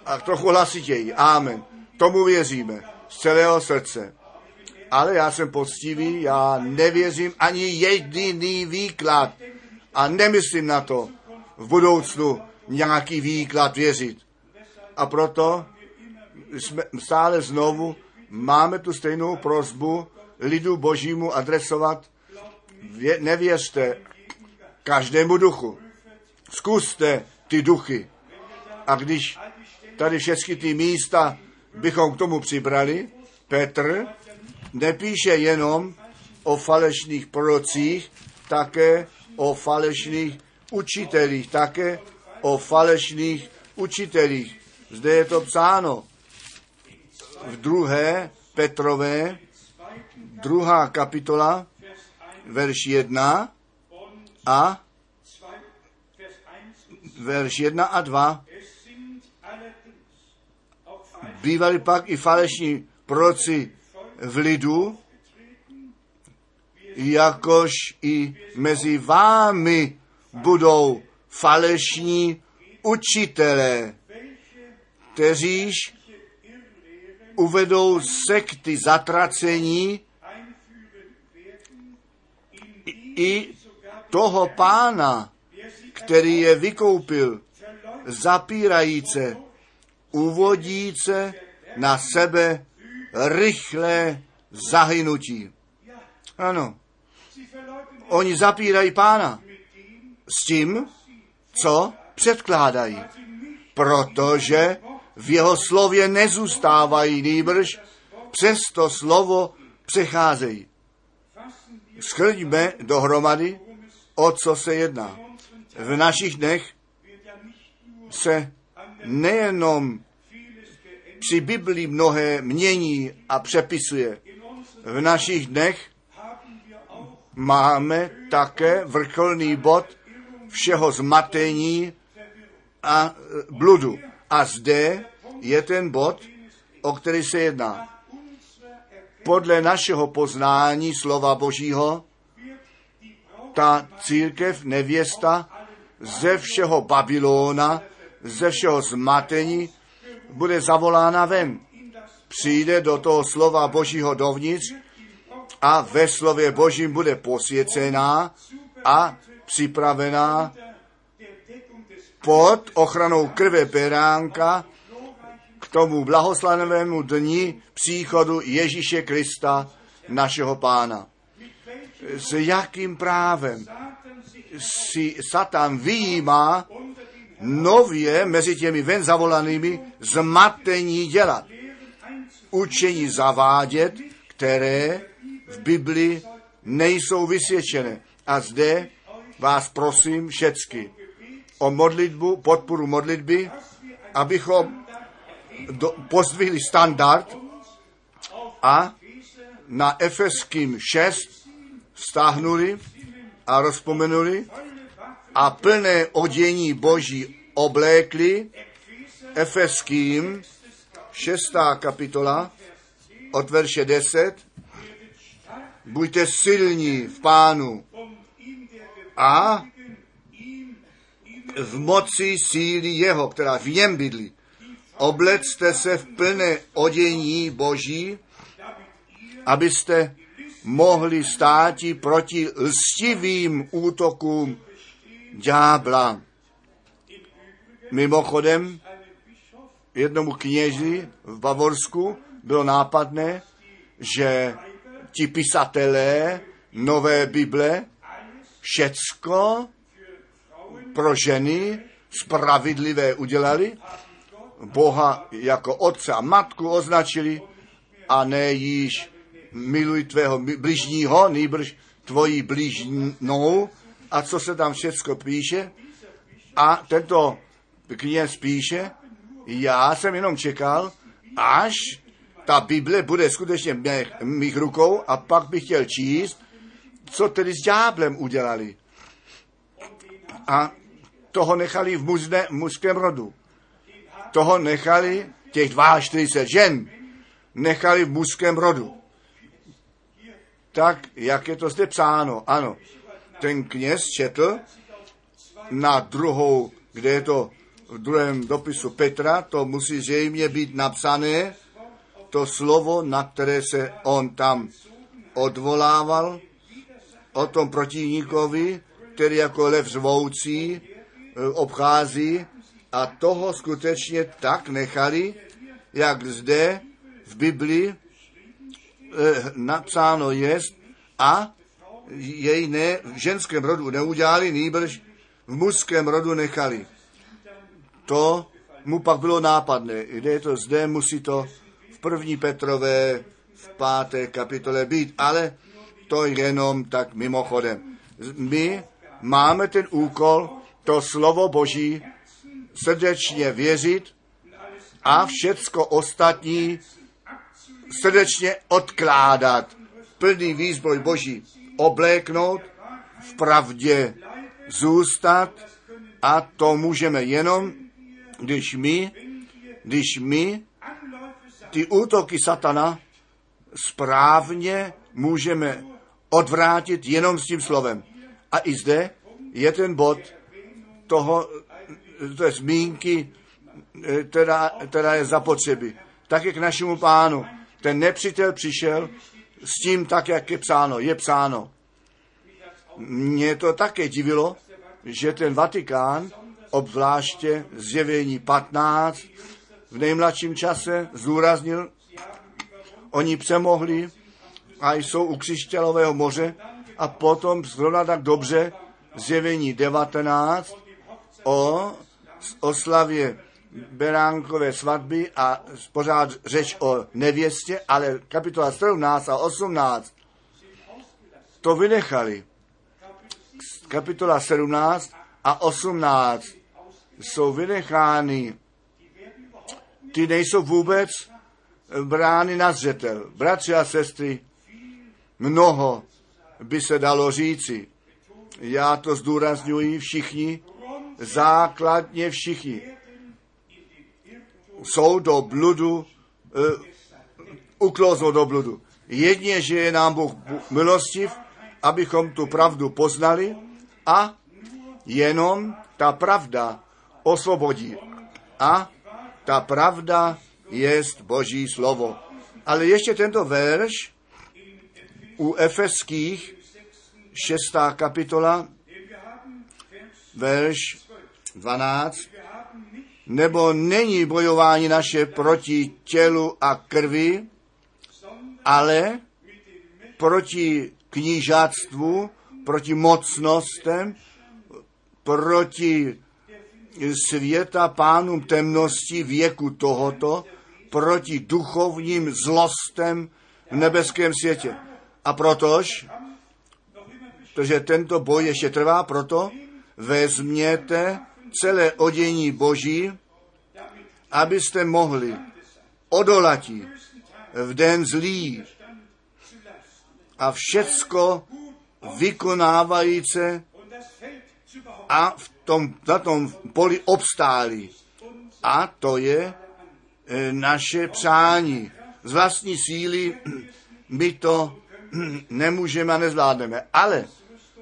[SPEAKER 1] a trochu hlasitěji. Amen. Tomu věříme z celého srdce. Ale já jsem poctivý, já nevěřím ani jediný výklad a nemyslím na to v budoucnu nějaký výklad věřit. A proto jsme stále znovu máme tu stejnou prozbu lidu božímu adresovat. Vě, nevěřte každému duchu. Zkuste ty duchy. A když tady všechny ty místa bychom k tomu přibrali, Petr nepíše jenom o falešných prorocích, také o falešných učitelích, také o falešných učitelích. Zde je to psáno v druhé Petrové, druhá kapitola, verš 1 a verš 1 a 2 bývali pak i falešní proroci v lidu, jakož i mezi vámi budou falešní učitelé, kteříž uvedou sekty zatracení i toho pána, který je vykoupil, zapírajíce uvodíce na sebe rychlé zahynutí. Ano, oni zapírají pána s tím, co předkládají. protože v jeho slově nezůstávají nýbrž, přes to slovo přecházejí. Schrňme dohromady, o co se jedná. V našich dnech se nejenom při Biblii mnohé mění a přepisuje. V našich dnech máme také vrcholný bod všeho zmatení a bludu. A zde je ten bod, o který se jedná. Podle našeho poznání slova Božího ta církev, nevěsta, ze všeho Babylona, ze všeho zmatení, bude zavolána ven. Přijde do toho slova Božího dovnitř a ve slově Božím bude posvěcená a připravená pod ochranou krve beránka tomu blahoslavenému dni příchodu Ježíše Krista, našeho pána. S jakým právem si Satan vyjímá nově mezi těmi ven zavolanými zmatení dělat. Učení zavádět, které v Biblii nejsou vysvědčené. A zde vás prosím všecky o modlitbu, podporu modlitby, abychom do, pozdvihli standard a na Efeským 6 stáhnuli a rozpomenuli a plné odění Boží oblékli Efeským 6. kapitola od verše 10. Buďte silní v pánu a v moci síly jeho, která v něm bydlí. Oblecte se v plné odění Boží, abyste mohli státi proti lstivým útokům ďábla. Mimochodem, jednomu kněži v Bavorsku bylo nápadné, že ti pisatelé nové Bible všecko pro ženy spravedlivé udělali, Boha jako otce a matku označili a ne již miluj tvého bližního, nýbrž tvojí bližnou a co se tam všecko píše. A tento kněz píše, já jsem jenom čekal, až ta Bible bude skutečně v mých rukou a pak bych chtěl číst, co tedy s ďáblem udělali. A toho nechali v mužné, mužském rodu. Toho nechali, těch 42 žen, nechali v mužském rodu. Tak, jak je to zde psáno, ano. Ten kněz četl na druhou, kde je to v druhém dopisu Petra, to musí zřejmě být napsané, to slovo, na které se on tam odvolával, o tom protivníkovi, který jako lev zvoucí e, obchází a toho skutečně tak nechali, jak zde v Biblii e, napsáno jest a jej ne, v ženském rodu neudělali, nýbrž v mužském rodu nechali. To mu pak bylo nápadné. Kde je to zde, musí to v první Petrové v páté kapitole být, ale to jenom tak mimochodem. My máme ten úkol, to slovo Boží srdečně věřit a všecko ostatní srdečně odkládat. Plný výzbroj Boží obléknout, v pravdě zůstat a to můžeme jenom, když my, když my ty útoky satana správně můžeme odvrátit jenom s tím slovem. A i zde je ten bod toho, té zmínky, která, která je zapotřeby. Tak jak k našemu pánu. Ten nepřítel přišel s tím tak, jak je psáno. Je psáno. Mě to také divilo, že ten Vatikán, obzvláště zjevení 15, v nejmladším čase zúraznil, oni přemohli a jsou u křišťalového moře a potom zrovna tak dobře zjevení 19 o oslavě beránkové svatby a pořád řeč o nevěstě, ale kapitola 17 a 18 to vynechali. Kapitola 17 a 18 jsou vynechány. Ty nejsou vůbec brány na zřetel. Bratři a sestry, mnoho by se dalo říci. Já to zdůrazňuji všichni, základně všichni jsou do bludu, uh, uklouznou do bludu. Jedně, že je nám Bůh milostiv, abychom tu pravdu poznali a jenom ta pravda osvobodí. A ta pravda je Boží slovo. Ale ještě tento verš u Efeských, šestá kapitola, verš 12, nebo není bojování naše proti tělu a krvi, ale proti knížáctvu, proti mocnostem, proti světa pánům temnosti věku tohoto, proti duchovním zlostem v nebeském světě. A protož, protože tento boj ještě trvá, proto vezměte celé odění Boží, abyste mohli odolati v den zlý a všecko vykonávajíce a v tom, na tom poli obstáli. A to je e, naše přání. Z vlastní síly my to nemůžeme a nezvládneme. Ale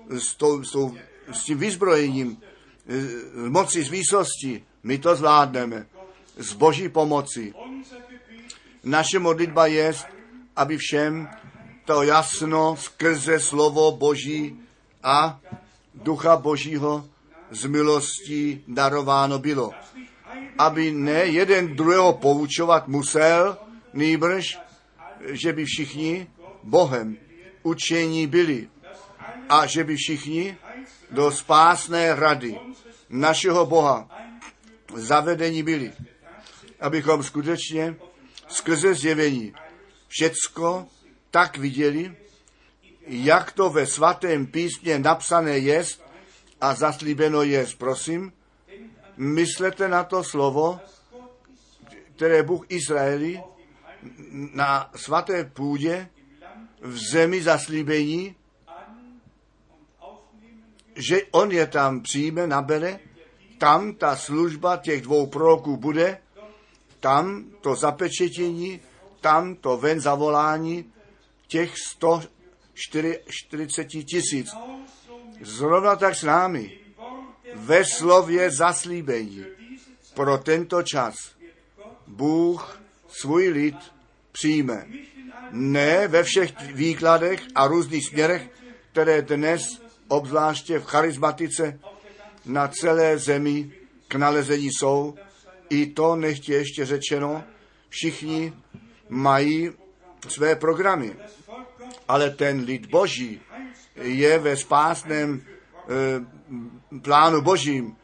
[SPEAKER 1] s, to, s, to, s tím vyzbrojením moci z my to zvládneme. Z boží pomoci. Naše modlitba je, aby všem to jasno skrze slovo Boží a ducha Božího z milostí darováno bylo. Aby ne jeden druhého poučovat musel, nýbrž, že by všichni Bohem učení byli a že by všichni do spásné rady našeho Boha zavedení byli. Abychom skutečně skrze zjevení všecko tak viděli, jak to ve svatém písmě napsané jest a zaslíbeno jest. Prosím, myslete na to slovo, které Bůh Izraeli na svaté půdě v zemi zaslíbení, že on je tam přijme, nabere, tam ta služba těch dvou proroků bude, tam to zapečetění, tam to ven zavolání těch 140 tisíc. Zrovna tak s námi ve slově zaslíbení pro tento čas Bůh svůj lid přijme. Ne ve všech výkladech a různých směrech, které dnes, obzvláště v charizmatice, na celé zemi k nalezení jsou. I to nechtě ještě řečeno, všichni mají své programy. Ale ten lid boží je ve spásném e, plánu božím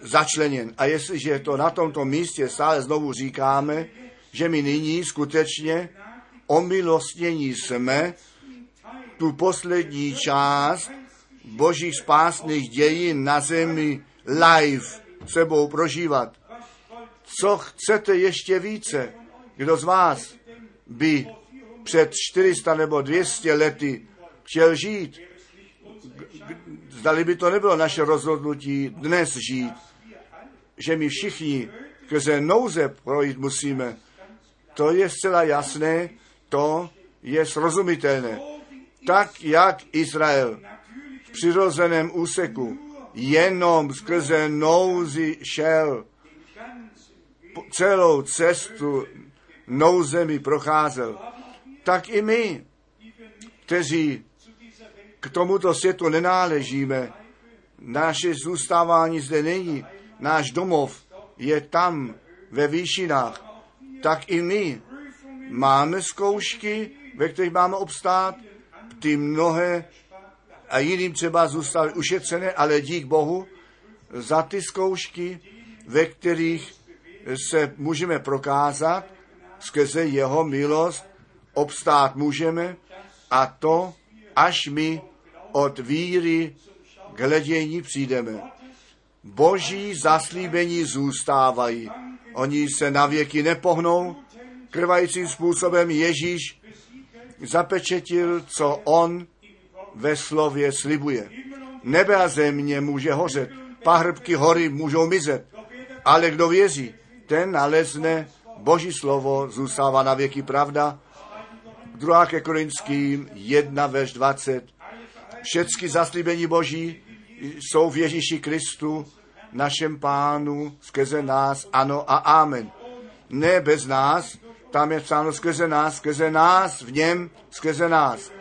[SPEAKER 1] začleněn. A jestliže to na tomto místě stále znovu říkáme, že my nyní skutečně omilostnění jsme tu poslední část božích spásných dějin na zemi live sebou prožívat. Co chcete ještě více? Kdo z vás by před 400 nebo 200 lety chtěl žít? Zdali by to nebylo naše rozhodnutí dnes žít, že my všichni skrze nouze projít musíme. To je zcela jasné, to je srozumitelné. Tak, jak Izrael přirozeném úseku jenom skrze nouzi šel, celou cestu nouzemi procházel, tak i my, kteří k tomuto světu nenáležíme, naše zůstávání zde není, náš domov je tam ve výšinách, tak i my máme zkoušky, ve kterých máme obstát, ty mnohé a jiným třeba zůstaly ušetřené, ale dík Bohu za ty zkoušky, ve kterých se můžeme prokázat, skrze jeho milost obstát můžeme a to, až my od víry k hledění přijdeme. Boží zaslíbení zůstávají. Oni se na věky nepohnou. Krvajícím způsobem Ježíš zapečetil, co on ve slově slibuje. Nebe a země může hořet, pahrbky hory můžou mizet, ale kdo věří, ten nalezne Boží slovo, zůstává na věky pravda. 2. ke Korinským 1, verš 20. Všechny zaslíbení Boží jsou v Ježíši Kristu, našem pánu, skrze nás, ano a amen. Ne bez nás, tam je psáno skrze nás, skrze nás, v něm, skrze nás.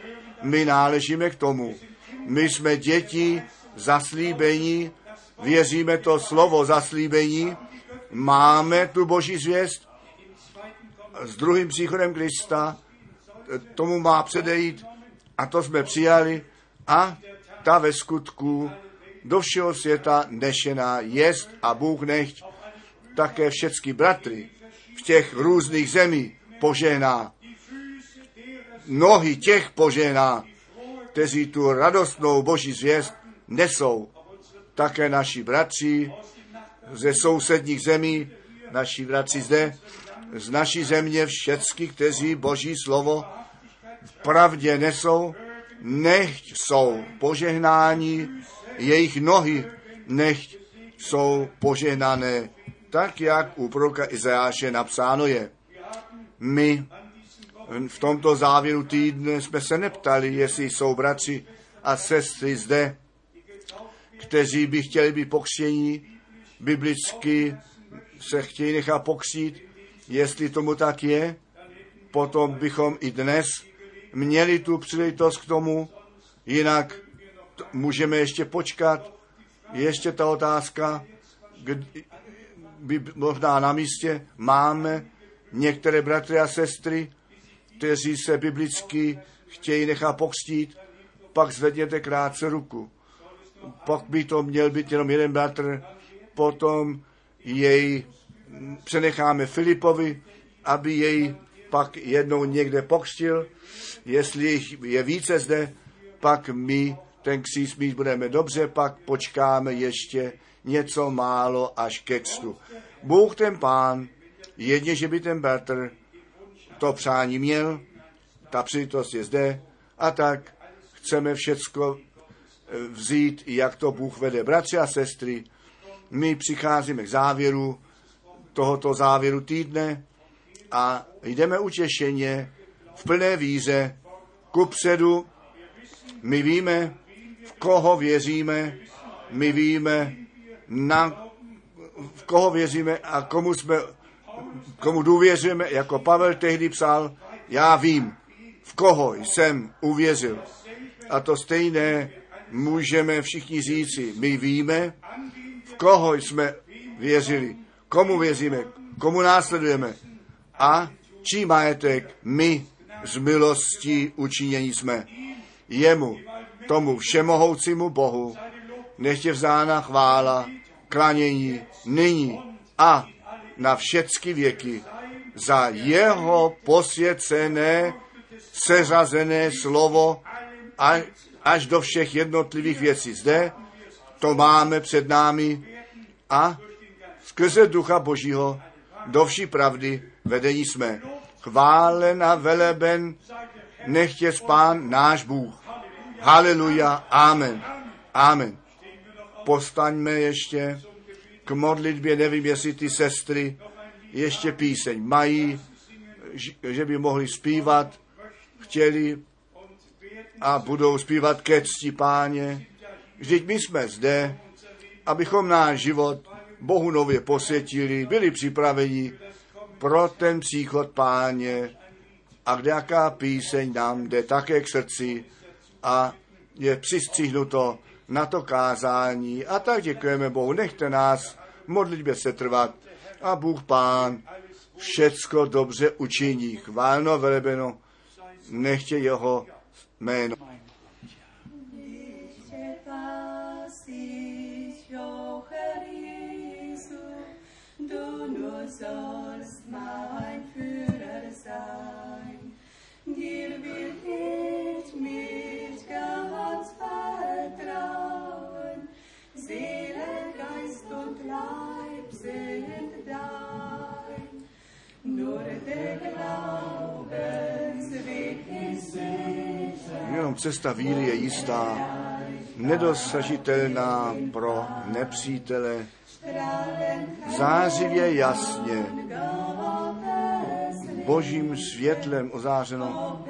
[SPEAKER 1] My náležíme k tomu. My jsme děti zaslíbení, věříme to slovo zaslíbení, máme tu boží zvěst s druhým příchodem Krista, tomu má předejít. A to jsme přijali. A ta ve skutku do všeho světa nešená jest a Bůh nechť také všechny bratry v těch různých zemí požehná. Nohy těch požehná, kteří tu radostnou boží zvěst nesou. Také naši bratři ze sousedních zemí, naši bratři zde, z naší země všecky, kteří boží slovo v pravdě nesou, nechť jsou požehnáni jejich nohy, nechť jsou požehnané, tak jak u proroka Izajáše napsáno je. My v tomto závěru týdne jsme se neptali, jestli jsou bratři a sestry zde, kteří by chtěli být pokřtění, biblicky se chtějí nechat pokřít, jestli tomu tak je, potom bychom i dnes měli tu příležitost k tomu, jinak můžeme ještě počkat. Ještě ta otázka, by možná na místě máme některé bratry a sestry, kteří se biblicky chtějí nechat pokřtít, pak zvedněte krátce ruku. Pak by to měl být jenom jeden bratr, potom jej přenecháme Filipovi, aby jej pak jednou někde pokřtil. Jestli je více zde, pak my ten kříž mít budeme dobře, pak počkáme ještě něco málo až ke křtu. Bůh ten pán, jedně, že by ten bratr to přání měl, ta přítost je zde a tak chceme všecko eh, vzít, jak to Bůh vede. Bratři a sestry, my přicházíme k závěru tohoto závěru týdne a jdeme utěšeně v plné víře ku předu. My víme, v koho věříme, my víme, na v koho věříme a komu jsme, komu důvěřujeme, jako Pavel tehdy psal, já vím, v koho jsem uvěřil. A to stejné můžeme všichni říci. My víme, v koho jsme věřili, komu věříme, komu následujeme a čí majetek my z milostí učinění jsme. Jemu, tomu všemohoucímu Bohu, nechtě vzána chvála, klanění nyní a na všechny věky za jeho posvěcené, seřazené slovo až do všech jednotlivých věcí. Zde to máme před námi a skrze Ducha Božího do vší pravdy vedení jsme. Chválen a veleben nechtě spán náš Bůh. Haleluja, amen, amen. Postaňme ještě k modlitbě, nevím, jestli ty sestry ještě píseň mají, že by mohli zpívat, chtěli a budou zpívat ke cti páně. Vždyť my jsme zde, abychom náš život Bohu nově posvětili, byli připraveni pro ten příchod páně a kde jaká píseň nám jde také k srdci a je přistřihnuto na to kázání. A tak děkujeme Bohu, nechte nás modlitbě se trvat a Bůh Pán všecko dobře učiní. Chválno velebeno, nechtě jeho jméno.
[SPEAKER 2] Dir will ich mit ganz vertrauen. Seele, Geist und Leib sind dein. Nur der Glaubensweg ist sicher.
[SPEAKER 1] Jenom cesta víry je jistá, nedosažitelná pro nepřítele, zářivě jasně, božím světlem ozářeno,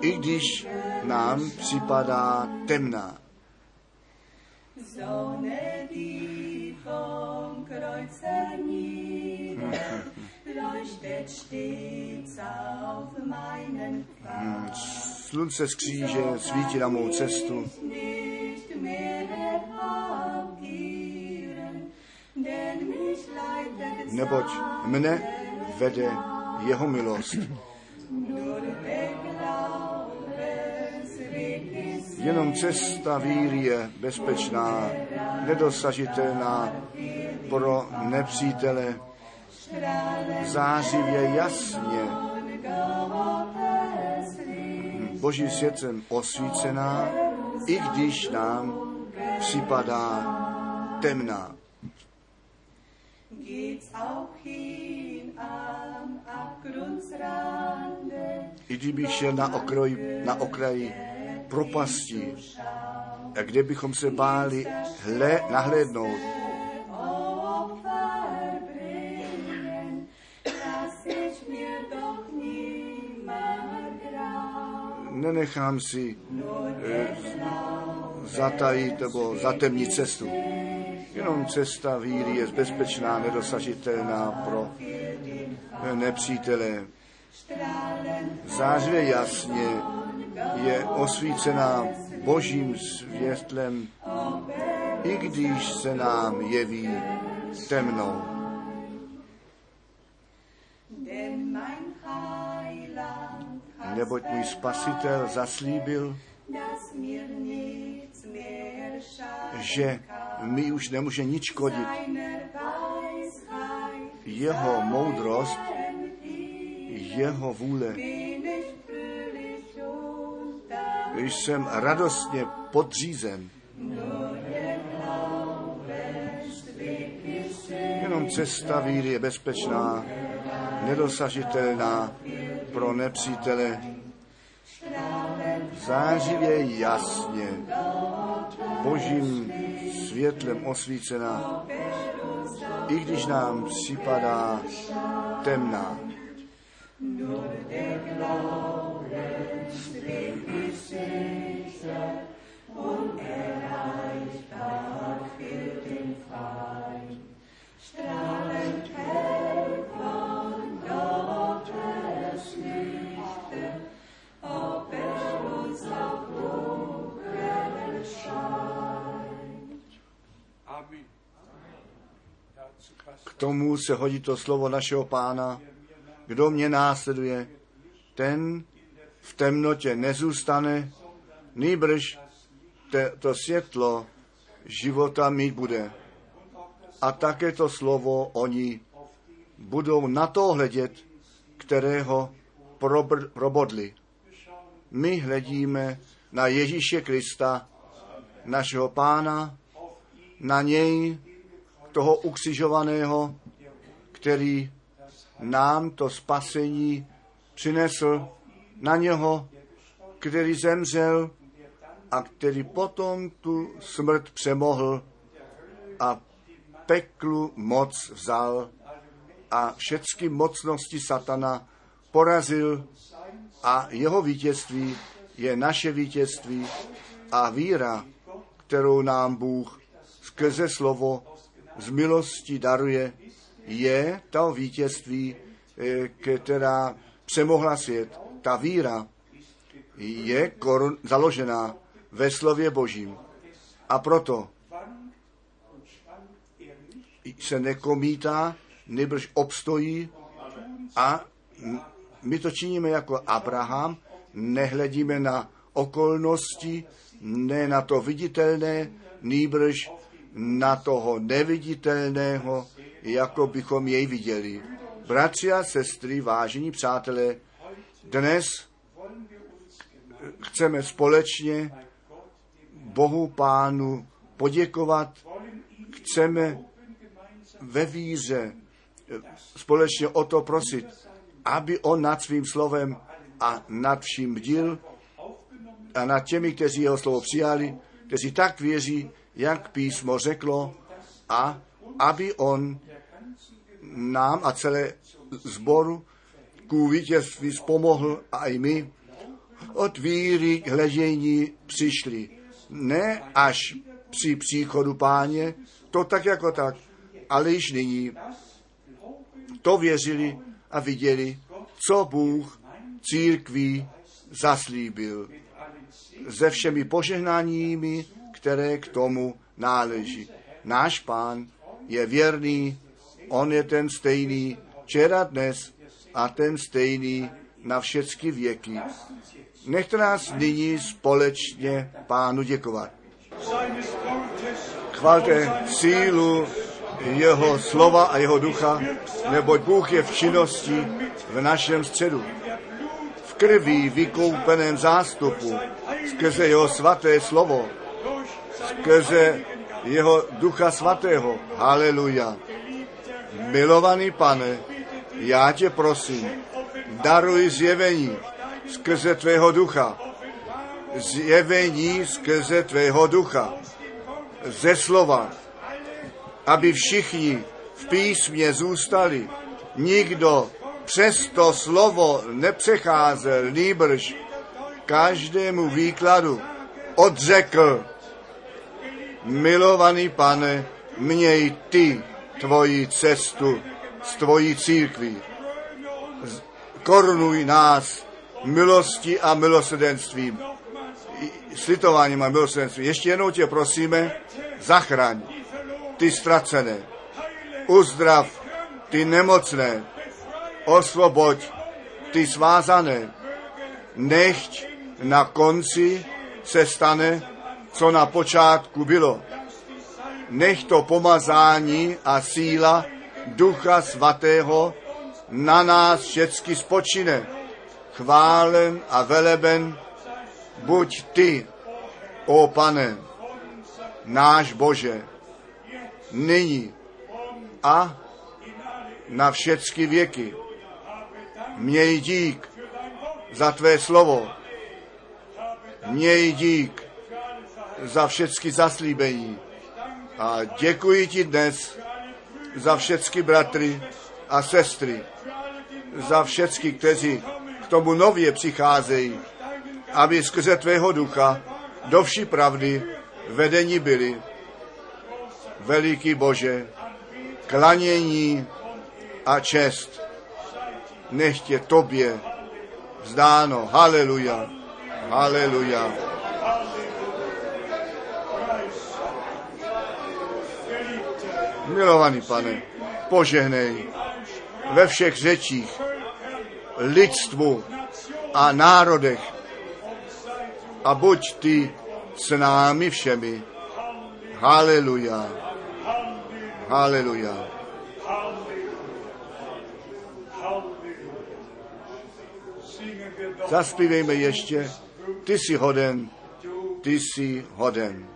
[SPEAKER 1] i když nám připadá temná.
[SPEAKER 2] Sonne, die vom Kreuze nieder, leuchtet stets auf meinen Pfad.
[SPEAKER 1] Slunce z kříže svítí na mou cestu, neboť mne vede jeho milost. Jenom cesta víry je bezpečná, nedosažitelná pro nepřítele, zářivě jasně, božím světlem osvícená, i když nám připadá temná. I kdybych šel na, okraj, na okraji propasti, kde bychom se báli hle, nahlédnout, nenechám si eh, zatajit nebo zatemnit cestu. Jenom cesta víry je bezpečná, nedosažitelná pro nepřítele. Zářivě jasně je osvícená božím světlem, i když se nám jeví temnou. Neboť můj spasitel zaslíbil, že mi už nemůže nic škodit. Jeho moudrost, jeho vůle. Jsem radostně podřízen. Jenom cesta víry je bezpečná, nedosažitelná pro nepřítele. Zářivě jasně, božím světlem osvícená, i když nám připadá temná. K tomu se hodí to slovo našeho pána. Kdo mě následuje, ten v temnotě nezůstane, nýbrž te, to světlo života mít bude. A také to slovo oni budou na to hledět, kterého probr, probodli. My hledíme na Ježíše Krista, našeho pána, na něj, toho ukřižovaného, který nám to spasení přinesl, na něho, který zemřel a který potom tu smrt přemohl a peklu moc vzal a všechny mocnosti satana porazil a jeho vítězství je naše vítězství a víra, kterou nám Bůh skrze slovo z milosti daruje, je to vítězství, eh, která přemohla svět. Ta víra je korun, založená ve slově Božím. A proto se nekomítá, nebrž obstojí a my to činíme jako Abraham, nehledíme na okolnosti, ne na to viditelné, nýbrž na toho neviditelného jako bychom jej viděli. Bratři a sestry, vážení přátelé, dnes chceme společně Bohu Pánu poděkovat, chceme ve víře společně o to prosit, aby on nad svým slovem a nad vším bdil a nad těmi, kteří jeho slovo přijali, kteří tak věří, jak písmo řeklo, a aby on nám a celé zboru ku vítězství pomohl a i my od víry k hledění přišli. Ne až při příchodu páně, to tak jako tak, ale již nyní to věřili a viděli, co Bůh církví zaslíbil se všemi požehnáními, které k tomu náleží. Náš pán je věrný, on je ten stejný včera, dnes a ten stejný na všechny věky. Nechte nás nyní společně pánu děkovat. Chvalte sílu jeho slova a jeho ducha, neboť Bůh je v činnosti v našem středu. V krví vykoupeném zástupu, skrze jeho svaté slovo, skrze jeho ducha svatého. Haleluja. Milovaný pane, já tě prosím, daruj zjevení skrze tvého ducha. Zjevení skrze tvého ducha. Ze slova, aby všichni v písmě zůstali. Nikdo přes to slovo nepřecházel, nýbrž každému výkladu odřekl, milovaný pane, měj ty tvoji cestu s tvojí církví. Korunuj nás milosti a milosrdenstvím, slitováním a milosrdenstvím. Ještě jednou tě prosíme, zachraň ty ztracené, uzdrav ty nemocné, osvoboď ty svázané, nechť na konci se stane, co na počátku bylo. Nech to pomazání a síla Ducha Svatého na nás všecky spočine. Chválen a veleben buď ty, o pane, náš Bože, nyní a na všechny věky. Měj dík za tvé slovo. Měj dík za všechny zaslíbení. A děkuji ti dnes za všechny bratry a sestry, za všechny, kteří k tomu nově přicházejí, aby skrze tvého ducha do vší pravdy vedení byli. Veliký Bože, klanění a čest nechtě tobě vzdáno. Haleluja, haleluja. Milovaný pane, požehnej ve všech řečích, lidstvu a národech a buď ty s námi všemi. Haleluja. Haleluja. Zaspívejme ještě, ty jsi hoden, ty jsi hoden.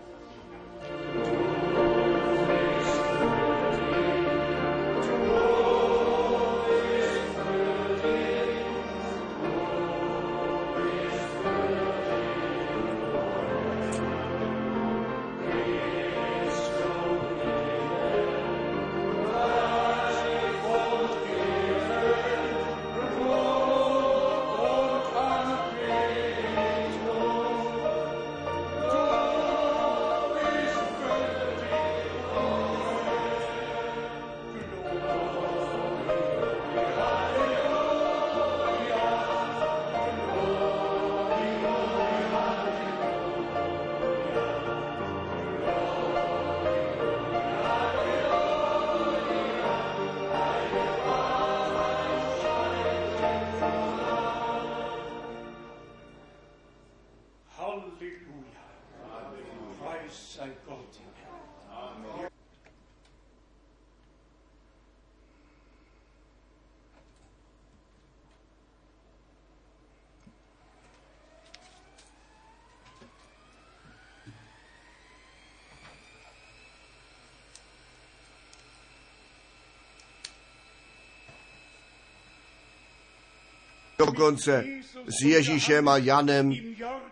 [SPEAKER 1] Dokonce s Ježíšem a Janem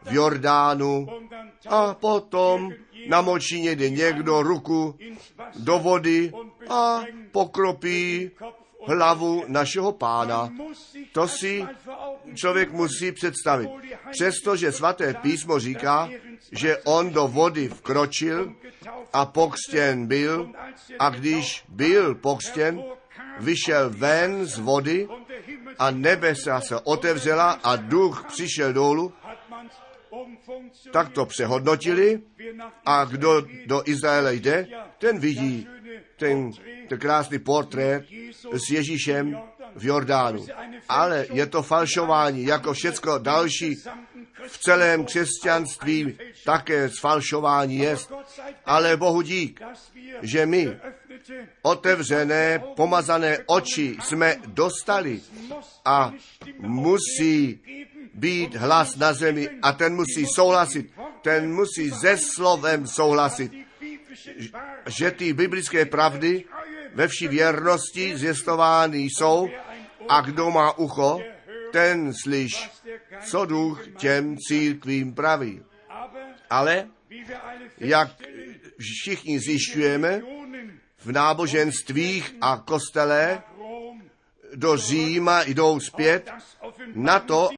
[SPEAKER 1] v Jordánu a potom namočí někde někdo ruku do vody a pokropí hlavu našeho pána. To si člověk musí představit. Přestože svaté písmo říká, že on do vody vkročil a pokřtěn byl a když byl pokřtěn, vyšel ven z vody a nebesa se otevřela a duch přišel dolů, tak to přehodnotili a kdo do Izraele jde, ten vidí ten, ten krásný portrét s Ježíšem v Jordánu. Ale je to falšování, jako všecko další v celém křesťanství také sfalšování je. Ale Bohu dík, že my otevřené, pomazané oči jsme dostali a musí být hlas na zemi a ten musí souhlasit, ten musí se slovem souhlasit, že ty biblické pravdy ve vší věrnosti zjistovány jsou a kdo má ucho, ten slyš, co duch těm církvím praví. Ale, jak všichni zjišťujeme, v náboženstvích a kostele do Říma jdou zpět na to,